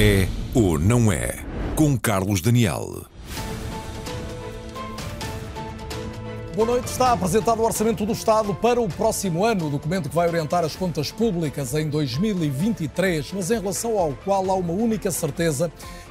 É ou não é? Com Carlos Daniel. Boa noite. Está apresentado o Orçamento do Estado para o próximo ano, o documento que vai orientar as contas públicas em 2023, mas em relação ao qual há uma única certeza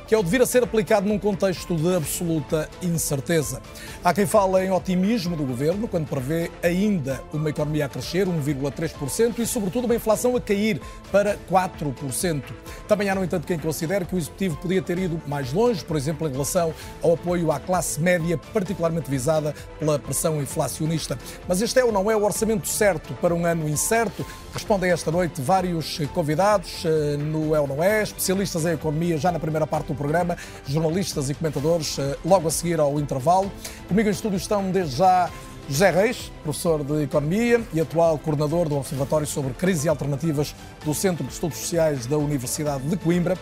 que é o de vir a ser aplicado num contexto de absoluta incerteza. Há quem fale em otimismo do governo quando prevê ainda uma economia a crescer 1,3% e, sobretudo, uma inflação a cair para 4%. Também há, no entanto, quem considere que o executivo podia ter ido mais longe, por exemplo, em relação ao apoio à classe média, particularmente visada pela pressão inflacionista. Mas este é ou não é o orçamento certo para um ano incerto? Respondem esta noite vários convidados eh, no É ou Não É, especialistas em economia já na primeira parte do programa, jornalistas e comentadores eh, logo a seguir ao intervalo. Comigo em estúdio estão desde já José Reis, professor de Economia e atual coordenador do Observatório sobre Crises e Alternativas do Centro de Estudos Sociais da Universidade de Coimbra.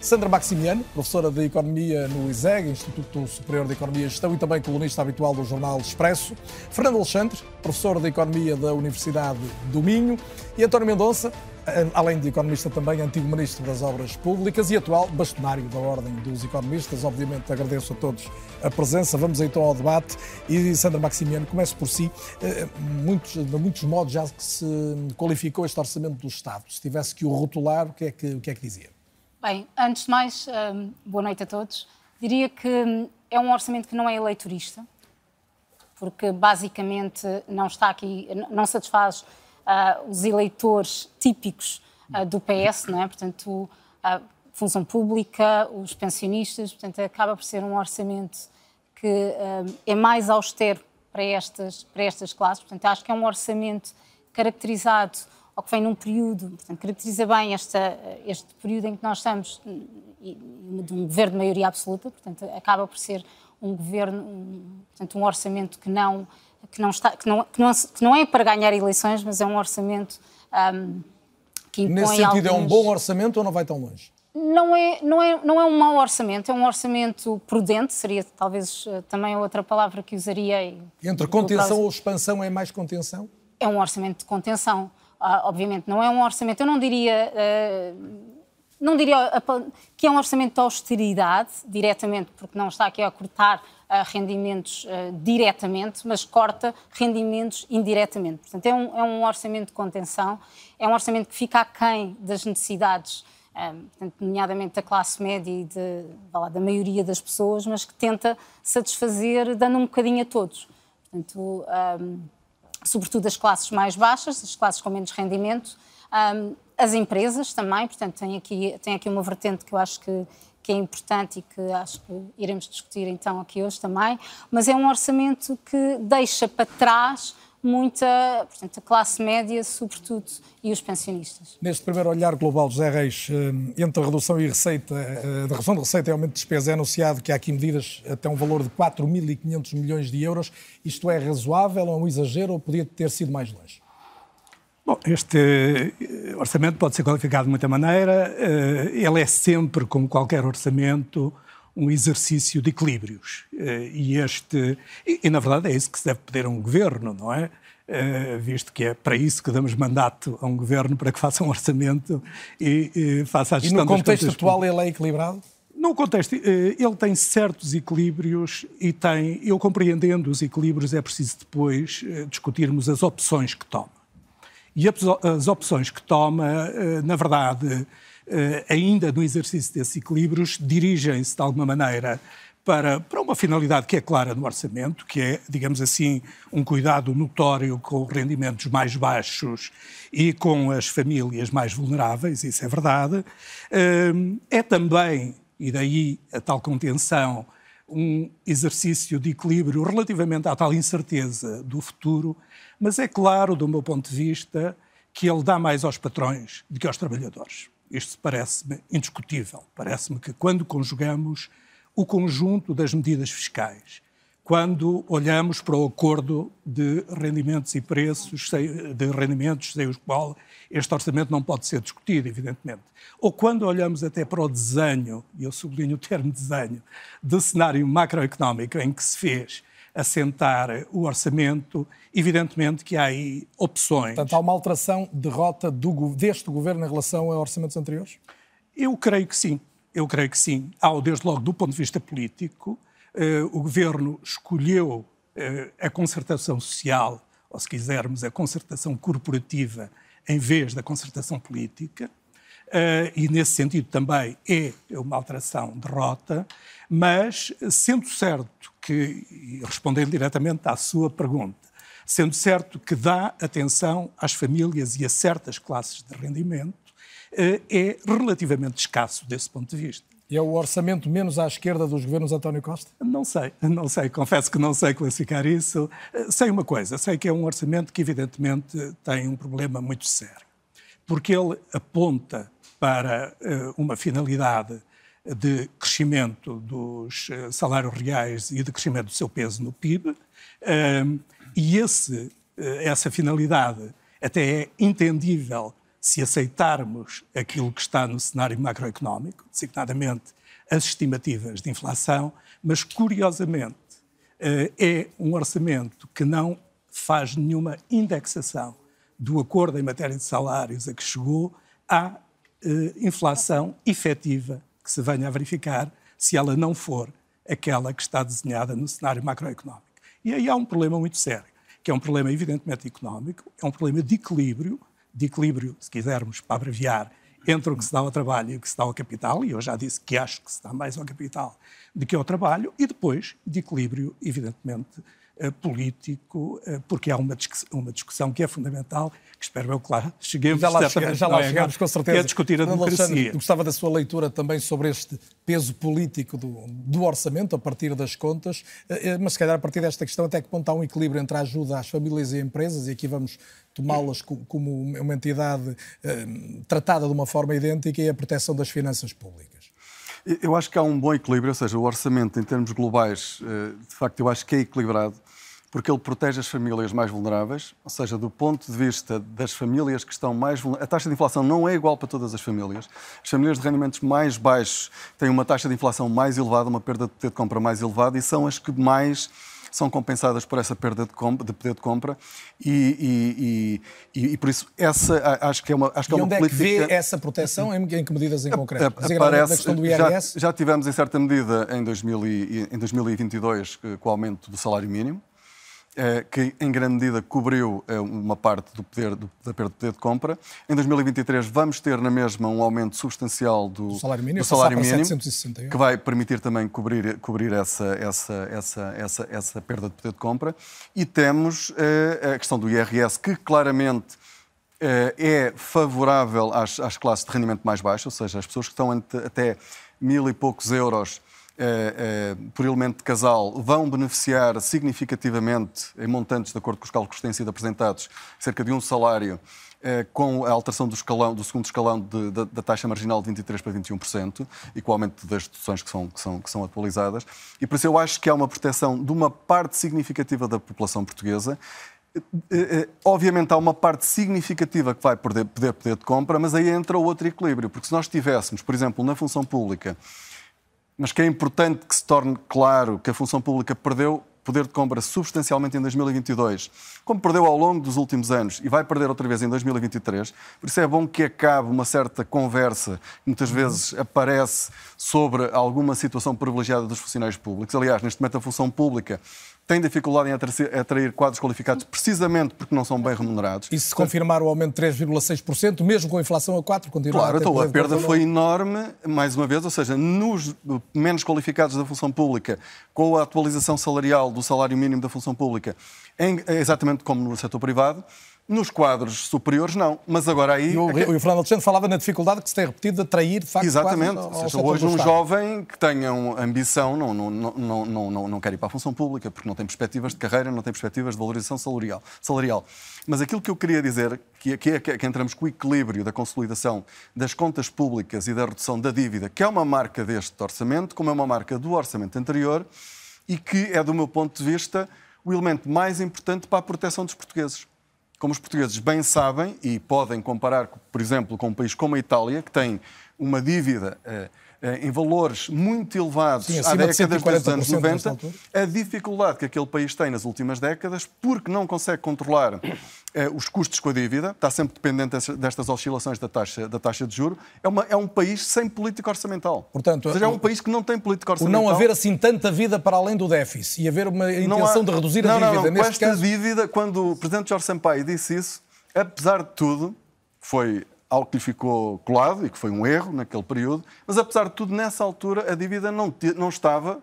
Sandra Maximiano, professora de Economia no ISEG, Instituto Superior de Economia e Gestão, e também colunista habitual do jornal Expresso. Fernando Alexandre, professor de Economia da Universidade do Minho. E António Mendonça, além de economista também, antigo Ministro das Obras Públicas e atual bastonário da Ordem dos Economistas. Obviamente agradeço a todos a presença. Vamos então ao debate. E Sandra Maximiano, começo por si. Eh, muitos, de muitos modos já que se qualificou este orçamento do Estado. Se tivesse que o rotular, o que é que, o que, é que dizia? Bem, antes de mais, hum, boa noite a todos. Diria que hum, é um orçamento que não é eleitorista, porque basicamente não está aqui, não satisfaz uh, os eleitores típicos uh, do PS, não é? Portanto, a função pública, os pensionistas, portanto, acaba por ser um orçamento que uh, é mais austero para estas, para estas classes. Portanto, acho que é um orçamento caracterizado ou que vem num período, portanto, caracteriza bem esta, este período em que nós estamos de um governo de maioria absoluta, portanto, acaba por ser um governo, um, portanto, um orçamento que não, que não, está, que não, que não, que não é para ganhar eleições, mas é um orçamento um, que impõe Nesse sentido, alguns... é um bom orçamento ou não vai tão longe? Não é, não, é, não é um mau orçamento, é um orçamento prudente, seria talvez eh, também outra palavra que usaria. Entre contenção ou expansão é mais contenção? É um orçamento de contenção. Ah, obviamente, não é um orçamento, eu não diria, uh, não diria que é um orçamento de austeridade, diretamente, porque não está aqui a cortar uh, rendimentos diretamente, mas corta rendimentos indiretamente. Portanto, é um, é um orçamento de contenção, é um orçamento que fica aquém das necessidades portanto, nomeadamente da classe média e de, lá, da maioria das pessoas, mas que tenta satisfazer dando um bocadinho a todos. Portanto, um, sobretudo as classes mais baixas, as classes com menos rendimento, um, as empresas também, portanto, tem aqui, tem aqui uma vertente que eu acho que, que é importante e que acho que iremos discutir então aqui hoje também, mas é um orçamento que deixa para trás muita, portanto, a classe média, sobretudo, e os pensionistas. Neste primeiro olhar global, José Reis, eh, entre a redução e receita, eh, a redução de receita e aumento de despesa, é anunciado que há aqui medidas até um valor de 4.500 milhões de euros. Isto é razoável, é um exagero ou podia ter sido mais longe? Bom, este eh, orçamento pode ser qualificado de muita maneira. Ele é sempre, como qualquer orçamento, um exercício de equilíbrios. Eh, e este, e, e, na verdade é isso que se deve pedir a um governo, não é? Eh, visto que é para isso que damos mandato a um governo para que faça um orçamento e, e faça a gestão E no contexto atual ele é equilibrado? No contexto, eh, ele tem certos equilíbrios e tem, eu compreendendo os equilíbrios, é preciso depois discutirmos as opções que toma. E as opções que toma, na verdade, ainda no exercício desses equilíbrios, dirigem-se de alguma maneira para, para uma finalidade que é clara no orçamento, que é, digamos assim, um cuidado notório com os rendimentos mais baixos e com as famílias mais vulneráveis, isso é verdade. Eh, é também, e daí a tal contenção, um exercício de equilíbrio relativamente à tal incerteza do futuro, mas é claro, do meu ponto de vista, que ele dá mais aos patrões do que aos trabalhadores. Isto parece-me indiscutível. Parece-me que quando conjugamos o conjunto das medidas fiscais, quando olhamos para o acordo de rendimentos e preços, de rendimentos sem os qual este orçamento não pode ser discutido, evidentemente. Ou quando olhamos até para o desenho, e eu sublinho o termo desenho, de cenário macroeconómico em que se fez assentar o orçamento, evidentemente que há aí opções. Portanto, há uma alteração de rota do, deste governo em relação a orçamentos anteriores? Eu creio que sim. Eu creio que sim. Ao, desde logo, do ponto de vista político, eh, o governo escolheu eh, a concertação social, ou se quisermos, a concertação corporativa, em vez da concertação política. Uh, e nesse sentido também é uma alteração de rota, mas sendo certo que, respondendo diretamente à sua pergunta, sendo certo que dá atenção às famílias e a certas classes de rendimento, uh, é relativamente escasso desse ponto de vista. E é o orçamento menos à esquerda dos governos António Costa? Não sei, não sei, confesso que não sei classificar isso. Uh, sei uma coisa, sei que é um orçamento que evidentemente tem um problema muito sério, porque ele aponta para uh, uma finalidade de crescimento dos uh, salários reais e de crescimento do seu peso no PIB, e esse, essa finalidade até é entendível se aceitarmos aquilo que está no cenário macroeconómico, designadamente as estimativas de inflação, mas curiosamente é um orçamento que não faz nenhuma indexação do acordo em matéria de salários a que chegou à eh, inflação efetiva que se venha a verificar se ela não for aquela que está desenhada no cenário macroeconómico. E aí há um problema muito sério, que é um problema evidentemente económico, é um problema de equilíbrio, de equilíbrio, se quisermos, para abreviar, entre o que se dá ao trabalho e o que se dá ao capital, e eu já disse que acho que se dá mais ao capital do que ao trabalho, e depois de equilíbrio, evidentemente, político, eh, porque há uma discussão, uma discussão que é fundamental, que espero eu que lá cheguemos. Já lá, chegamos, já lá é, chegamos, com certeza. é discutir a democracia. Gostava da sua leitura também sobre este peso político do, do, orçamento, a partir das contas, eh, mas se calhar a partir desta questão até que ponto há um equilíbrio entre a ajuda às famílias e empresas, e aqui vamos tomá-las como uma entidade tratada de uma forma idêntica, e a proteção das finanças públicas. Eu acho que há um bom equilíbrio, ou seja, o orçamento em termos globais, de facto, eu acho que é equilibrado porque ele protege as famílias mais vulneráveis, ou seja, do ponto de vista das famílias que estão mais vulneráveis. A taxa de inflação não é igual para todas as famílias. As famílias de rendimentos mais baixos têm uma taxa de inflação mais elevada, uma perda de poder de compra mais elevada e são as que mais são compensadas por essa perda de, compra, de poder de compra e, e, e, e, por isso essa acho que é uma acho que e é uma onde política... é que vê essa proteção em, em que medidas em concreto? Aparece, do IRS? Já, já tivemos em certa medida em, 2000 e, em 2022 eh, com o aumento do salário mínimo que em grande medida cobriu eh, uma parte do poder, do, da perda de poder de compra. Em 2023 vamos ter na mesma um aumento substancial do, do salário mínimo, do salário mínimo que vai permitir também cobrir, cobrir essa, essa, essa, essa, essa perda de poder de compra. E temos eh, a questão do IRS, que claramente é favorável às, às classes de rendimento mais baixo, ou seja, as pessoas que estão até mil e poucos euros eh, eh, por elemento de casal vão beneficiar significativamente, em montantes, de acordo com os cálculos que têm sido apresentados, cerca de um salário, eh, com a alteração do, escalão, do segundo escalão de, da, da, taxa marginal de 23% para 21% e com o aumento das deduções que são, que, são, que são atualizadas. E por isso eu acho que há uma proteção de uma parte significativa da população portuguesa Obviamente há uma parte significativa que vai perder poder, poder de compra, mas aí entra o outro equilíbrio, porque se nós tivéssemos, por exemplo, na função pública, mas que é importante que se torne claro que a função pública perdeu poder de compra substancialmente em 2022, como perdeu ao longo dos últimos anos e vai perder outra vez em 2023. Por isso é bom que acabe uma certa conversa que muitas vezes aparece sobre alguma situação privilegiada dos funcionários públicos. Aliás, neste momento a função pública tem dificuldade em atrair quadros qualificados precisamente porque não são bem remunerados. E se confirmar o aumento de 3,6%, mesmo com a inflação a 4%, continua claro, a então a perda foi enorme, mais uma vez, ou seja, nos menos qualificados da função pública, com a atualização salarial do salário mínimo da função pública, em, exatamente como no setor privado, nos quadros superiores, não. Mas agora aí. E o, é que... o Fernando Alexandre falava na dificuldade que se tem repetido de atrair, de facto, Exatamente. Ao, ao seja, hoje, um jovem que tenha ambição não, não, não, não, não, não quer ir para a função pública, porque não tem perspectivas de carreira, não tem perspectivas de valorização salarial. salarial. Mas aquilo que eu queria dizer, que, que é que entramos com o equilíbrio da consolidação das contas públicas e da redução da dívida, que é uma marca deste orçamento, como é uma marca do orçamento anterior, e que é, do meu ponto de vista, o elemento mais importante para a proteção dos portugueses como os portugueses bem sabem e podem comparar, por exemplo, com um país como a Itália, que tem uma dívida uh, em valores muito elevados Sim, há décadas dos anos 90, a dificuldade que aquele país tem nas últimas décadas, porque não consegue controlar eh, os custos com a dívida, está sempre dependente destas oscilações da taxa, da taxa de juro, é, uma, é um país sem política orçamental. Portanto, Ou seja, é um país que não tem política orçamental. Não haver assim tanta vida para além do déficit e haver uma intenção há... de reduzir a não, dívida. Não, não, neste com esta caso... dívida, quando o Presidente Jorge Sampaio disse isso, apesar de tudo, foi algo que lhe ficou colado e que foi um erro naquele período, mas apesar de tudo, nessa altura a dívida não, não estava,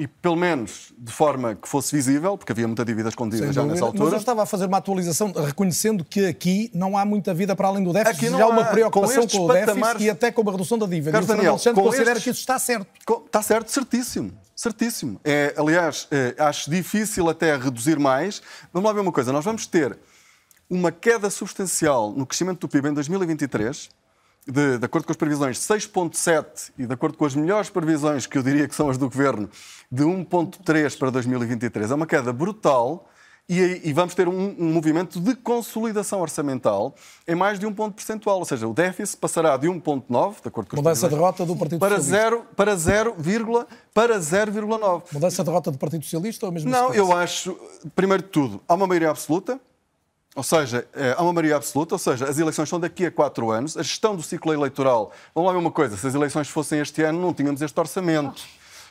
e pelo menos de forma que fosse visível, porque havia muita dívida escondida já nessa altura. Mas eu estava a fazer uma atualização reconhecendo que aqui não há muita vida para além do déficit, aqui não há uma preocupação com, com o déficit e até com a redução da dívida. Carlos Daniel, considera estes... que isso está certo. Está certo, certíssimo. Certíssimo. É, aliás, é, acho difícil até reduzir mais. Vamos lá ver uma coisa. Nós vamos ter uma queda substancial no crescimento do PIB em 2023, de, de acordo com as previsões, 6,7% e de acordo com as melhores previsões, que eu diria que são as do Governo, de 1,3% para 2023. É uma queda brutal. E, e, vamos ter um, um, movimento de consolidação orçamental em mais de um ponto percentual, ou seja, o déficit passará de 1,9, de acordo com as Mudança de do Partido para Socialista. 0, para 0, para 0,9. Mudança de derrota do Partido Socialista ou mesmo Não, eu acho, primeiro de tudo, há uma maioria absoluta, ou seja, eh, há uma maioria absoluta, ou seja, as eleições são daqui a quatro anos, a gestão do ciclo eleitoral. Vamos lá ver uma coisa: se as eleições fossem este ano, não tínhamos este orçamento.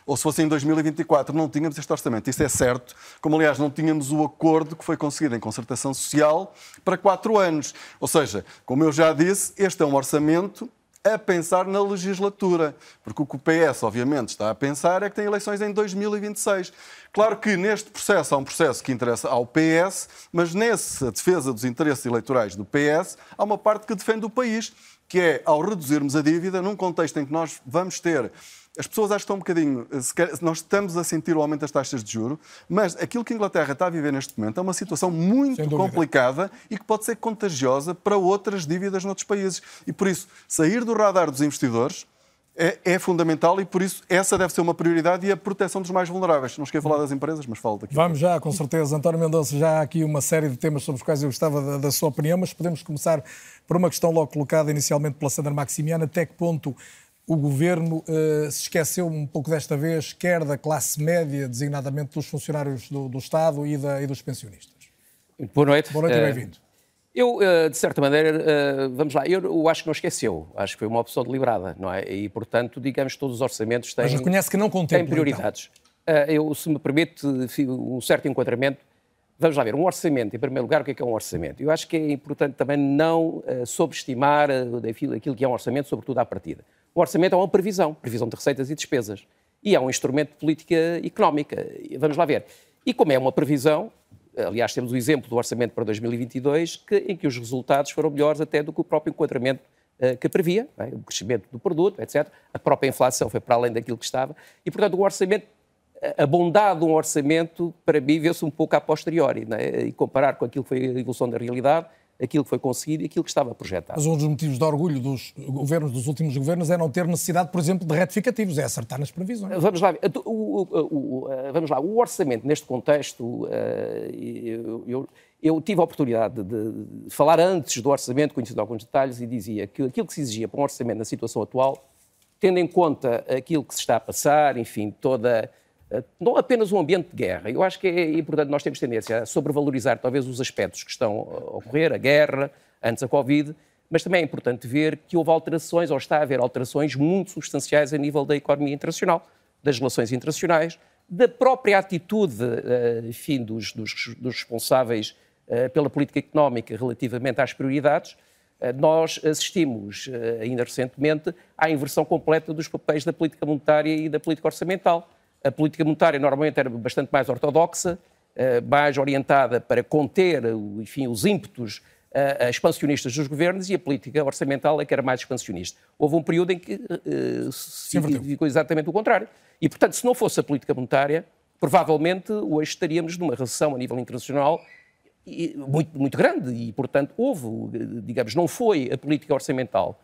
Ou se fosse em 2024, não tínhamos este orçamento. Isso é certo. Como, aliás, não tínhamos o acordo que foi conseguido em concertação social para quatro anos. Ou seja, como eu já disse, este é um orçamento a pensar na legislatura. Porque o que o PS, obviamente, está a pensar é que tem eleições em 2026. Claro que neste processo há um processo que interessa ao PS, mas nessa defesa dos interesses eleitorais do PS, há uma parte que defende o país, que é ao reduzirmos a dívida, num contexto em que nós vamos ter as pessoas acham um bocadinho. Nós estamos a sentir o aumento das taxas de juro, mas aquilo que a Inglaterra está a viver neste momento é uma situação muito complicada e que pode ser contagiosa para outras dívidas noutros países. E por isso, sair do radar dos investidores é, é, fundamental e por isso essa deve ser uma prioridade e a proteção dos mais vulneráveis. Não esqueci de falar das empresas, mas falo daqui. Vamos já, com certeza. António Mendonça, já há aqui uma série de temas sobre os quais eu gostava da, da sua opinião, mas podemos começar por uma questão logo colocada inicialmente pela Sandra Maximiana. Até que ponto o governo uh, se esqueceu um pouco desta vez, quer da classe média, designadamente dos funcionários do, do Estado e, da, e, dos pensionistas. Boa noite. Boa noite e eh, bem-vindo. Eu, uh, de certa maneira, vamos lá, eu, acho que não esqueceu, acho que foi uma opção deliberada, não é? E, portanto, digamos, todos os orçamentos têm, Mas reconhece que não contempla, têm prioridades. Então. eu, se me permite um certo enquadramento, Vamos lá ver, um orçamento, em primeiro lugar, o que é, que é um orçamento? Eu acho que é importante também não subestimar aquilo que é um orçamento, sobretudo à partida. O orçamento é uma previsão, previsão de receitas e despesas. E é um instrumento de política económica. Vamos lá ver. E como é uma previsão, aliás, temos o exemplo do orçamento para 2022, que, em que os resultados foram melhores até do que o próprio enquadramento uh, que previa, é? o crescimento do produto, etc. A própria inflação foi para além daquilo que estava. E, portanto, o orçamento a bondade de um orçamento, para mim, vê-se um pouco a posteriori, é? e comparar com aquilo que foi a evolução da realidade, aquilo que foi conseguido e aquilo que estava projetado. Mas um dos motivos de orgulho dos governos, dos últimos governos, é não ter necessidade, por exemplo, de retificativos, é acertar nas previsões. Vamos lá, o, o, o, vamos lá, o orçamento neste contexto, eh, eu, eu, eu tive a oportunidade de, falar antes do orçamento, conhecendo alguns detalhes, e dizia que aquilo que se exigia para um orçamento na situação atual, tendo em conta aquilo que se está a passar, enfim, toda eh, não apenas um ambiente de guerra. Eu acho que é importante, nós temos tendência a sobrevalorizar talvez os aspectos que estão a ocorrer, a guerra, antes a Covid, mas também é importante ver que houve alterações, ou está a haver alterações muito substanciais a nível da economia internacional, das relações internacionais, da própria atitude, eh, enfim, dos, dos, dos responsáveis eh, pela política económica relativamente às prioridades. Nós assistimos, ainda recentemente, à inversão completa dos papéis da política monetária e da política orçamental a política monetária normalmente era bastante mais ortodoxa, eh, mais orientada para conter enfim, os ímpetos eh, expansionistas dos governos e a política orçamental é que era mais expansionista. Houve um período em que uh, se ficou exatamente o contrário. E, portanto, se não fosse a política monetária, provavelmente hoje estaríamos numa recessão a nível internacional muito, muito grande e, portanto, houve, digamos, não foi a política orçamental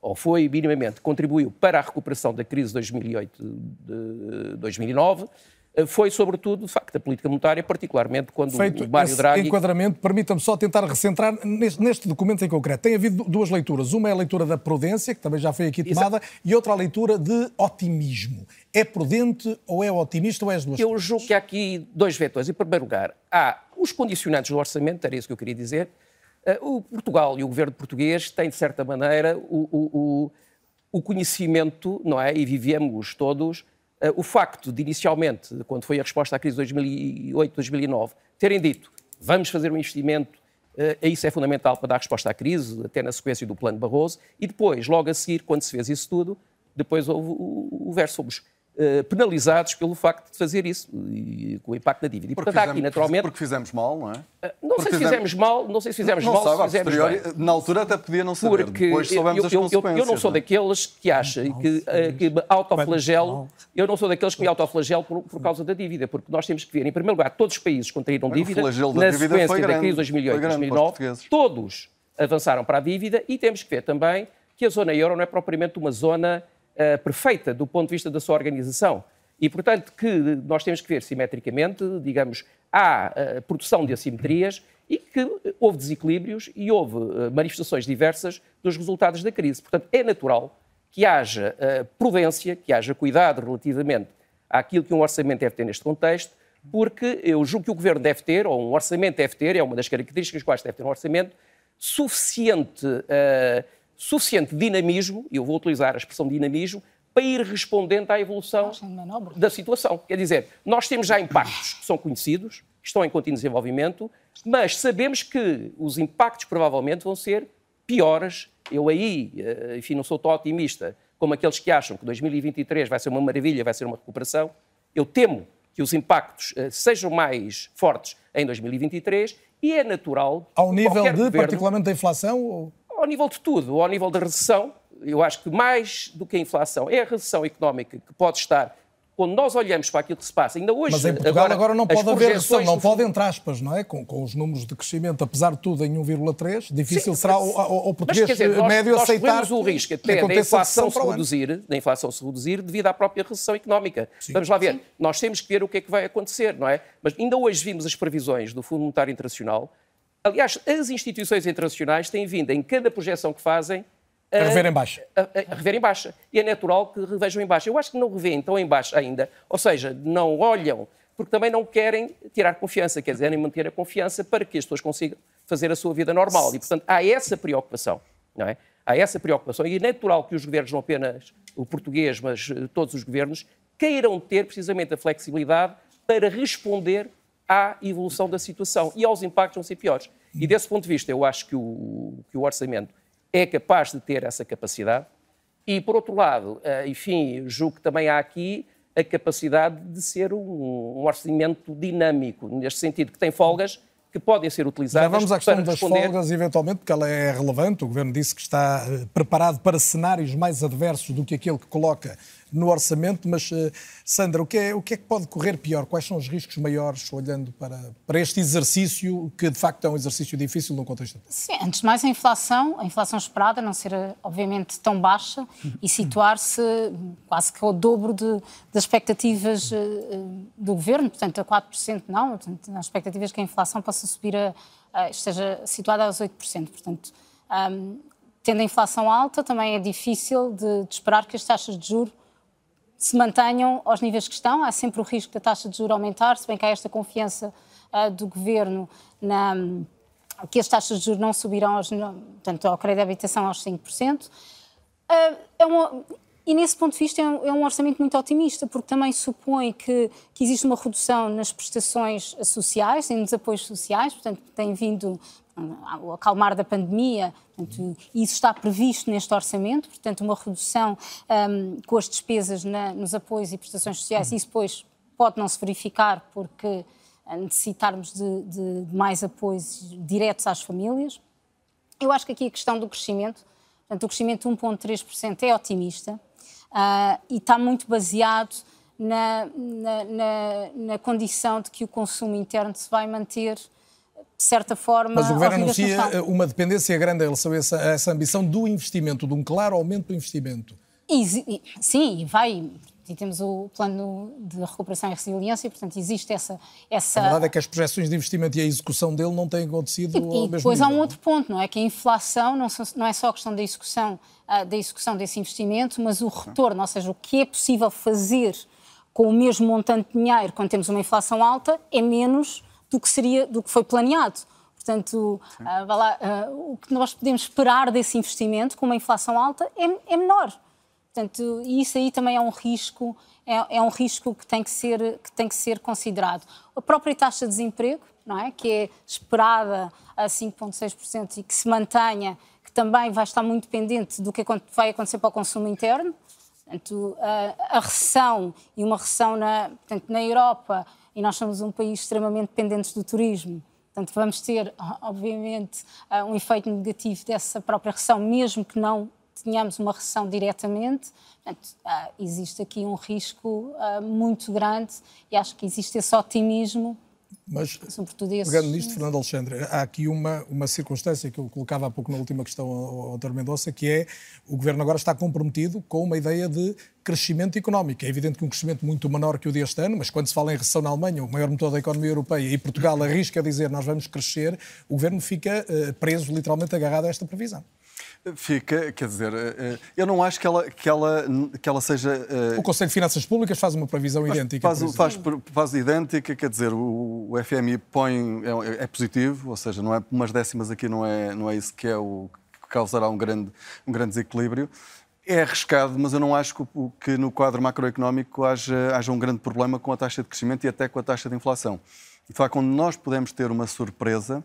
ou foi minimamente, contribuiu para a recuperação da crise de 2008, de 2009, foi, sobretudo, de facto, a política monetária, particularmente quando Feito o Mário Draghi... enquadramento, permita-me só tentar recentrar neste, neste, documento em concreto. Tem havido duas leituras. Uma é a leitura da prudência, que também já foi aqui tomada, Exato. e outra a leitura de otimismo. É prudente ou é otimista ou é as duas Eu coisas? julgo que há aqui dois vetores. Em primeiro lugar, há os condicionantes do orçamento, era isso que eu queria dizer. Eh, o Portugal e o governo português têm, de certa maneira, o, o, o conhecimento, não é? E vivemos todos Uh, o facto de, inicialmente, quando foi a resposta à crise de 2008, 2009, terem dito vamos fazer um investimento, uh, isso é fundamental para dar resposta à crise, até na sequência do plano Barroso, e depois, logo a seguir, quando se fez isso tudo, depois houve o, o verso, eh, penalizados pelo facto de fazer isso, e, com o impacto na dívida. E, porque, portanto, fizemos, aqui, naturalmente... porque fizemos mal, não é? Uh, não porque sei se fizemos mal, não sei se fizemos não, não mal, sabe, se fizemos bem. Na altura até podia não saber, porque depois soubemos eu, as consequências. Eu, eu não sou daqueles que acham que, uh, que me autoflagelo, eu não sou daqueles que me autoflagelo por, por causa da dívida, porque nós temos que ver, em primeiro lugar, todos os países contraíram dívida, na sequência da crise de 2008 e 2009, todos avançaram para a dívida e temos que ver também que a zona euro não é propriamente uma zona uh, perfeita do ponto de vista da sua organização. E, portanto, que nós temos que ver simetricamente, digamos, há uh, produção de assimetrias e que houve desequilíbrios e houve uh, manifestações diversas dos resultados da crise. Portanto, é natural que haja uh, prudência, que haja cuidado relativamente àquilo que um orçamento deve ter neste contexto, porque eu julgo que o governo deve ter, ou um orçamento deve ter, é uma das características quais deve ter um orçamento, suficiente, suficiente dinamismo, e eu vou utilizar a expressão dinamismo, para ir respondendo à evolução da situação. Quer dizer, nós temos já impactos que são conhecidos, que estão em contínuo desenvolvimento, mas sabemos que os impactos provavelmente vão ser piores. Eu aí, eh, enfim, não sou tão otimista como aqueles que acham que 2023 vai ser uma maravilha, vai ser uma recuperação. Eu temo que os impactos eh, sejam mais fortes em 2023 e é natural. Ao nível de, governo, particularmente da inflação? Ou... Ao nível de tudo, ao nível da recessão, eu acho que mais do que a inflação é a recessão económica que pode estar quando nós olhamos para aquilo que se passa, ainda hoje. Mas em Portugal agora, agora não pode haver recessão, não pode, entre aspas, não é? Com, com, os números de crescimento, apesar de tudo, em 1,3, difícil Sim, será ao, ao português mas, dizer, médio nós, aceitar. Nós o risco até da inflação, se reduzir, da inflação se reduzir devido à própria recessão económica. Sim. Vamos lá ver. Sim. Nós temos que ver o que é que vai acontecer, não é? Mas ainda hoje vimos as previsões do Fundo Monetário Internacional. Aliás, as instituições internacionais têm vindo, em cada projeção que fazem, a rever em baixa. A, a, a, rever em baixa. E é natural que revejam em baixa. Eu acho que não revêem tão em baixa ainda, ou seja, não olham, porque também não querem tirar confiança, quer dizer, manter a confiança para que as pessoas consigam fazer a sua vida normal. E, portanto, há essa preocupação, não é? Há essa preocupação. E é natural que os governos, não apenas o português, mas eh, todos os governos, queiram ter precisamente a flexibilidade para responder à evolução da situação e aos impactos vão ser piores. E desse ponto de vista, eu acho que o, que o orçamento é capaz de ter essa capacidade. E, por outro lado, eh, enfim, julgo que também há aqui a capacidade de ser um, orçamento dinâmico, neste sentido, que tem folgas que podem ser utilizadas Já vamos à questão das folgas, eventualmente, porque ela é relevante. O Governo disse que está eh, preparado para cenários mais adversos do que aquele que coloca no orçamento, mas, uh, Sandra, o que, é, o que é que pode correr pior? Quais são os riscos maiores olhando para, para este exercício, que de facto é um exercício difícil num contexto Sim, antes de mais a inflação, a inflação esperada não ser obviamente tão baixa e situar-se quase que ao dobro de, das expectativas uh, do governo, portanto a 4% não, portanto, as expectativas que a inflação possa subir a, a esteja situada aos 8%, portanto um, tendo a inflação alta, também é difícil de, de esperar que as taxas de juros se mantenham aos níveis que estão. Há sempre o risco da taxa de juros aumentar, se bem que há esta confiança uh, do governo na, que as taxas de juros não subirão aos, portanto, ao crédito de habitação aos 5%. Uh, ah, é e nesse ponto de vista é um, é um, orçamento muito otimista, porque também supõe que, que existe uma redução nas prestações sociais, nos apoios sociais, portanto, tem vindo o acalmar da pandemia, portanto, isso está previsto neste orçamento, portanto, uma redução um, com as despesas na, nos apoios e prestações sociais, isso depois pode não se verificar porque necessitarmos de, de, de mais apoios diretos às famílias. Eu acho que aqui a questão do crescimento, portanto, o crescimento de 1,3% é otimista uh, e está muito baseado na, na, na, na condição de que o consumo interno se vai manter de certa forma. Mas o Governo anuncia uma dependência grande em relação a essa, a essa ambição do investimento, de um claro aumento do investimento. E, sim, vai. E temos o plano de recuperação e resiliência, portanto, existe essa. essa... A verdade é que as projeções de investimento e a execução dele não têm acontecido e, e depois há um outro ponto, não é? Que a inflação não, não é só a questão da execução, uh, da execução desse investimento, mas o retorno, ou seja, o que é possível fazer com o mesmo montante de dinheiro quando temos uma inflação alta é menos do que seria do que foi planeado. Portanto, uh, lá, uh, o que nós podemos esperar desse investimento com uma inflação alta é, é menor. Portanto, isso aí também é um risco, é, é, um risco que tem que ser que tem que ser considerado. A própria taxa de desemprego, não é, que é esperada a 5.6% e que se mantenha, que também vai estar muito dependente do que vai acontecer para o consumo interno. Portanto, a, a recessão e uma recessão na, portanto, na Europa e nós somos um país extremamente dependente do turismo. Portanto, vamos ter, obviamente, ah, um efeito negativo dessa própria recessão, mesmo que não tenhamos uma recessão diretamente. Portanto, ah, existe aqui um risco ah, muito grande e acho que existe esse otimismo mas, sobretudo pegando nisto, Fernando Alexandre, há aqui uma, uma circunstância que eu colocava há pouco na última questão ao, ao Dr. Mendonça, que é o Governo agora está comprometido com uma ideia de crescimento económico. É evidente que um crescimento muito menor que o deste ano, mas quando se fala em recessão na Alemanha, o maior motor da economia europeia, e Portugal arrisca a dizer nós vamos crescer, o Governo fica uh, preso, literalmente agarrado a esta previsão. Fica, quer dizer, eh, eh, eu não acho que ela, que ela, que ela seja. Eh, o Conselho de Finanças Públicas faz uma previsão idêntica. Faz, faz, faz, idêntica, quer dizer, o, o FMI põe. É, é, positivo, ou seja, não é umas décimas aqui, não é, não é isso que é o que causará um grande, um grande desequilíbrio. É arriscado, mas eu não acho que, que no quadro macroeconómico haja, haja um grande problema com a taxa de crescimento e até com a taxa de inflação. De facto, quando nós podemos ter uma surpresa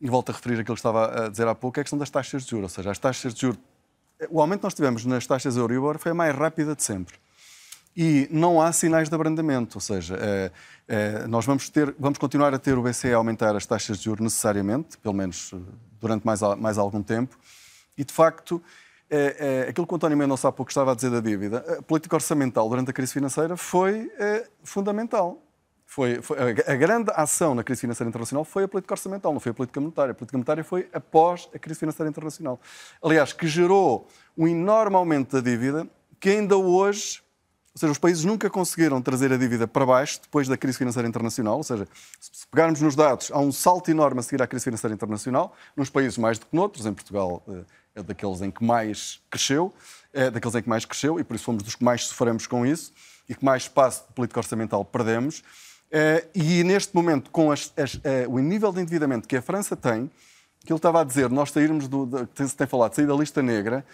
e volto a referir aquilo que estava a dizer há pouco, é a questão das taxas de juros. Ou seja, as taxas de juros. O aumento que nós tivemos nas taxas Euribor foi a mais rápida de sempre. E não há sinais de abrandamento, ou seja, é, é, nós vamos, ter, vamos continuar a ter o BCE a aumentar as taxas de juros necessariamente, pelo menos eh, durante mais, mais algum tempo, e de facto, é, é, aquilo que o António Mendonça há pouco estava a dizer da dívida, a política orçamental durante a crise financeira foi é, fundamental. Foi, foi, a grande ação na crise financeira internacional foi a política orçamental, não foi a política monetária. A política monetária foi após a crise financeira internacional. Aliás, que gerou um enorme aumento da dívida que ainda hoje, ou seja, os países nunca conseguiram trazer a dívida para baixo depois da crise financeira internacional. Ou seja, se pegarmos nos dados, há um salto enorme a seguir à crise financeira internacional, nos países mais do que noutros. Em Portugal eh, é daqueles em que mais cresceu, é daqueles em que mais cresceu e por isso fomos dos que mais sofremos com isso e que mais espaço de política orçamental perdemos. Uh, e neste momento, com as, as, uh, o nível de endividamento que a França tem, que ele estava a dizer, nós sairmos do. De, tem, tem falado sair da lista negra,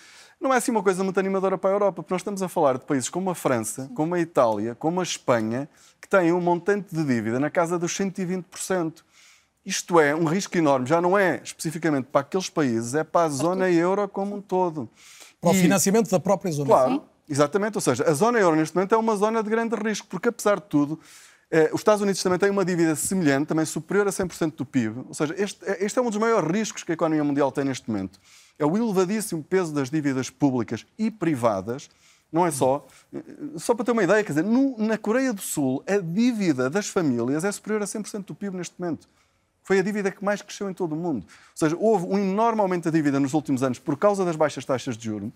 não é assim uma coisa muito animadora para a Europa, porque nós estamos a falar de países como a França, como a Itália, como a Espanha, que têm um montante de dívida na casa dos 120%. Isto é um risco enorme, já não é especificamente para aqueles países, é para a zona euro como um todo. Para o financiamento da própria zona euro. Claro, exatamente. Ou seja, a zona euro neste momento é uma zona de grande risco, porque apesar de tudo, os Estados Unidos também têm uma dívida semelhante, também superior a 100% do PIB. Ou seja, este, eh, este, é um dos maiores riscos que a economia mundial tem neste momento. É o elevadíssimo peso das dívidas públicas e privadas. Não é só. Eh, só para ter uma ideia, quer dizer, no, na Coreia do Sul, a dívida das famílias é superior a 100% do PIB neste momento. Foi a dívida que mais cresceu em todo o mundo. Ou seja, houve um enorme aumento da dívida nos últimos anos por causa das baixas taxas de juros.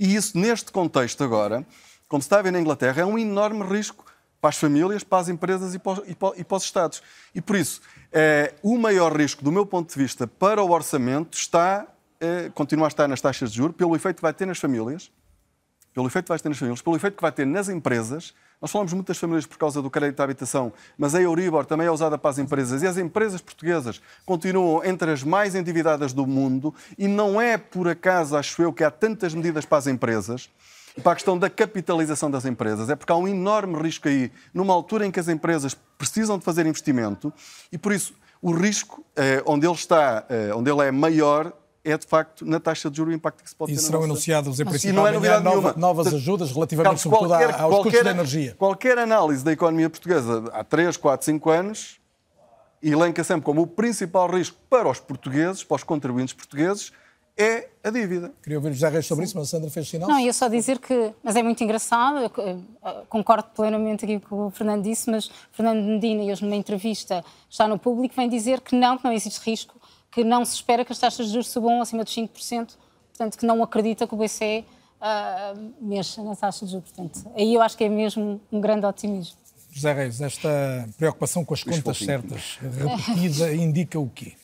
E isso, neste contexto agora, como se está a ver na Inglaterra, é um enorme risco para as famílias, para as empresas e para, e para, e para os Estados. E por isso, eh, o maior risco, do meu ponto de vista, para o orçamento está, eh, continua a estar nas taxas de juros, pelo efeito que vai ter nas famílias, pelo efeito que vai ter nas famílias, pelo efeito que vai ter nas empresas. Nós falamos muito das famílias por causa do crédito à habitação, mas a Euribor também é usada para as empresas e as empresas portuguesas continuam entre as mais endividadas do mundo e não é por acaso, acho eu, que há tantas medidas para as empresas para a questão da capitalização das empresas. É porque há um enorme risco aí, numa altura em que as empresas precisam de fazer investimento e, por isso, o risco eh, onde ele está, eh, onde ele é maior, é de facto na taxa de juros o impacto que se pode e ter. E serão anunciados em princípio não é novidade nova, novas ajudas relativamente sobretudo qualquer, aos qualquer, custos da energia. Qualquer análise da economia portuguesa há 3, 4, 5 anos elenca sempre como o principal risco para os portugues, para os contribuintes portugueses, é a dívida. Queria ouvir José Reis sobre isso, mas a Sandra fez sinal. Não, ia só dizer que, mas é muito engraçado, concordo plenamente aqui com o que o Fernando disse, mas Fernando Medina, hoje numa entrevista, está no público, vem dizer que não, que não existe risco, que não se espera que as taxas de juros subam acima dos 5%, portanto que não acredita que o BCE uh, mexa na taxa de juros. Portanto, aí eu acho que é mesmo um grande otimismo. José Reis, esta preocupação com as contas certas repetida indica o quê?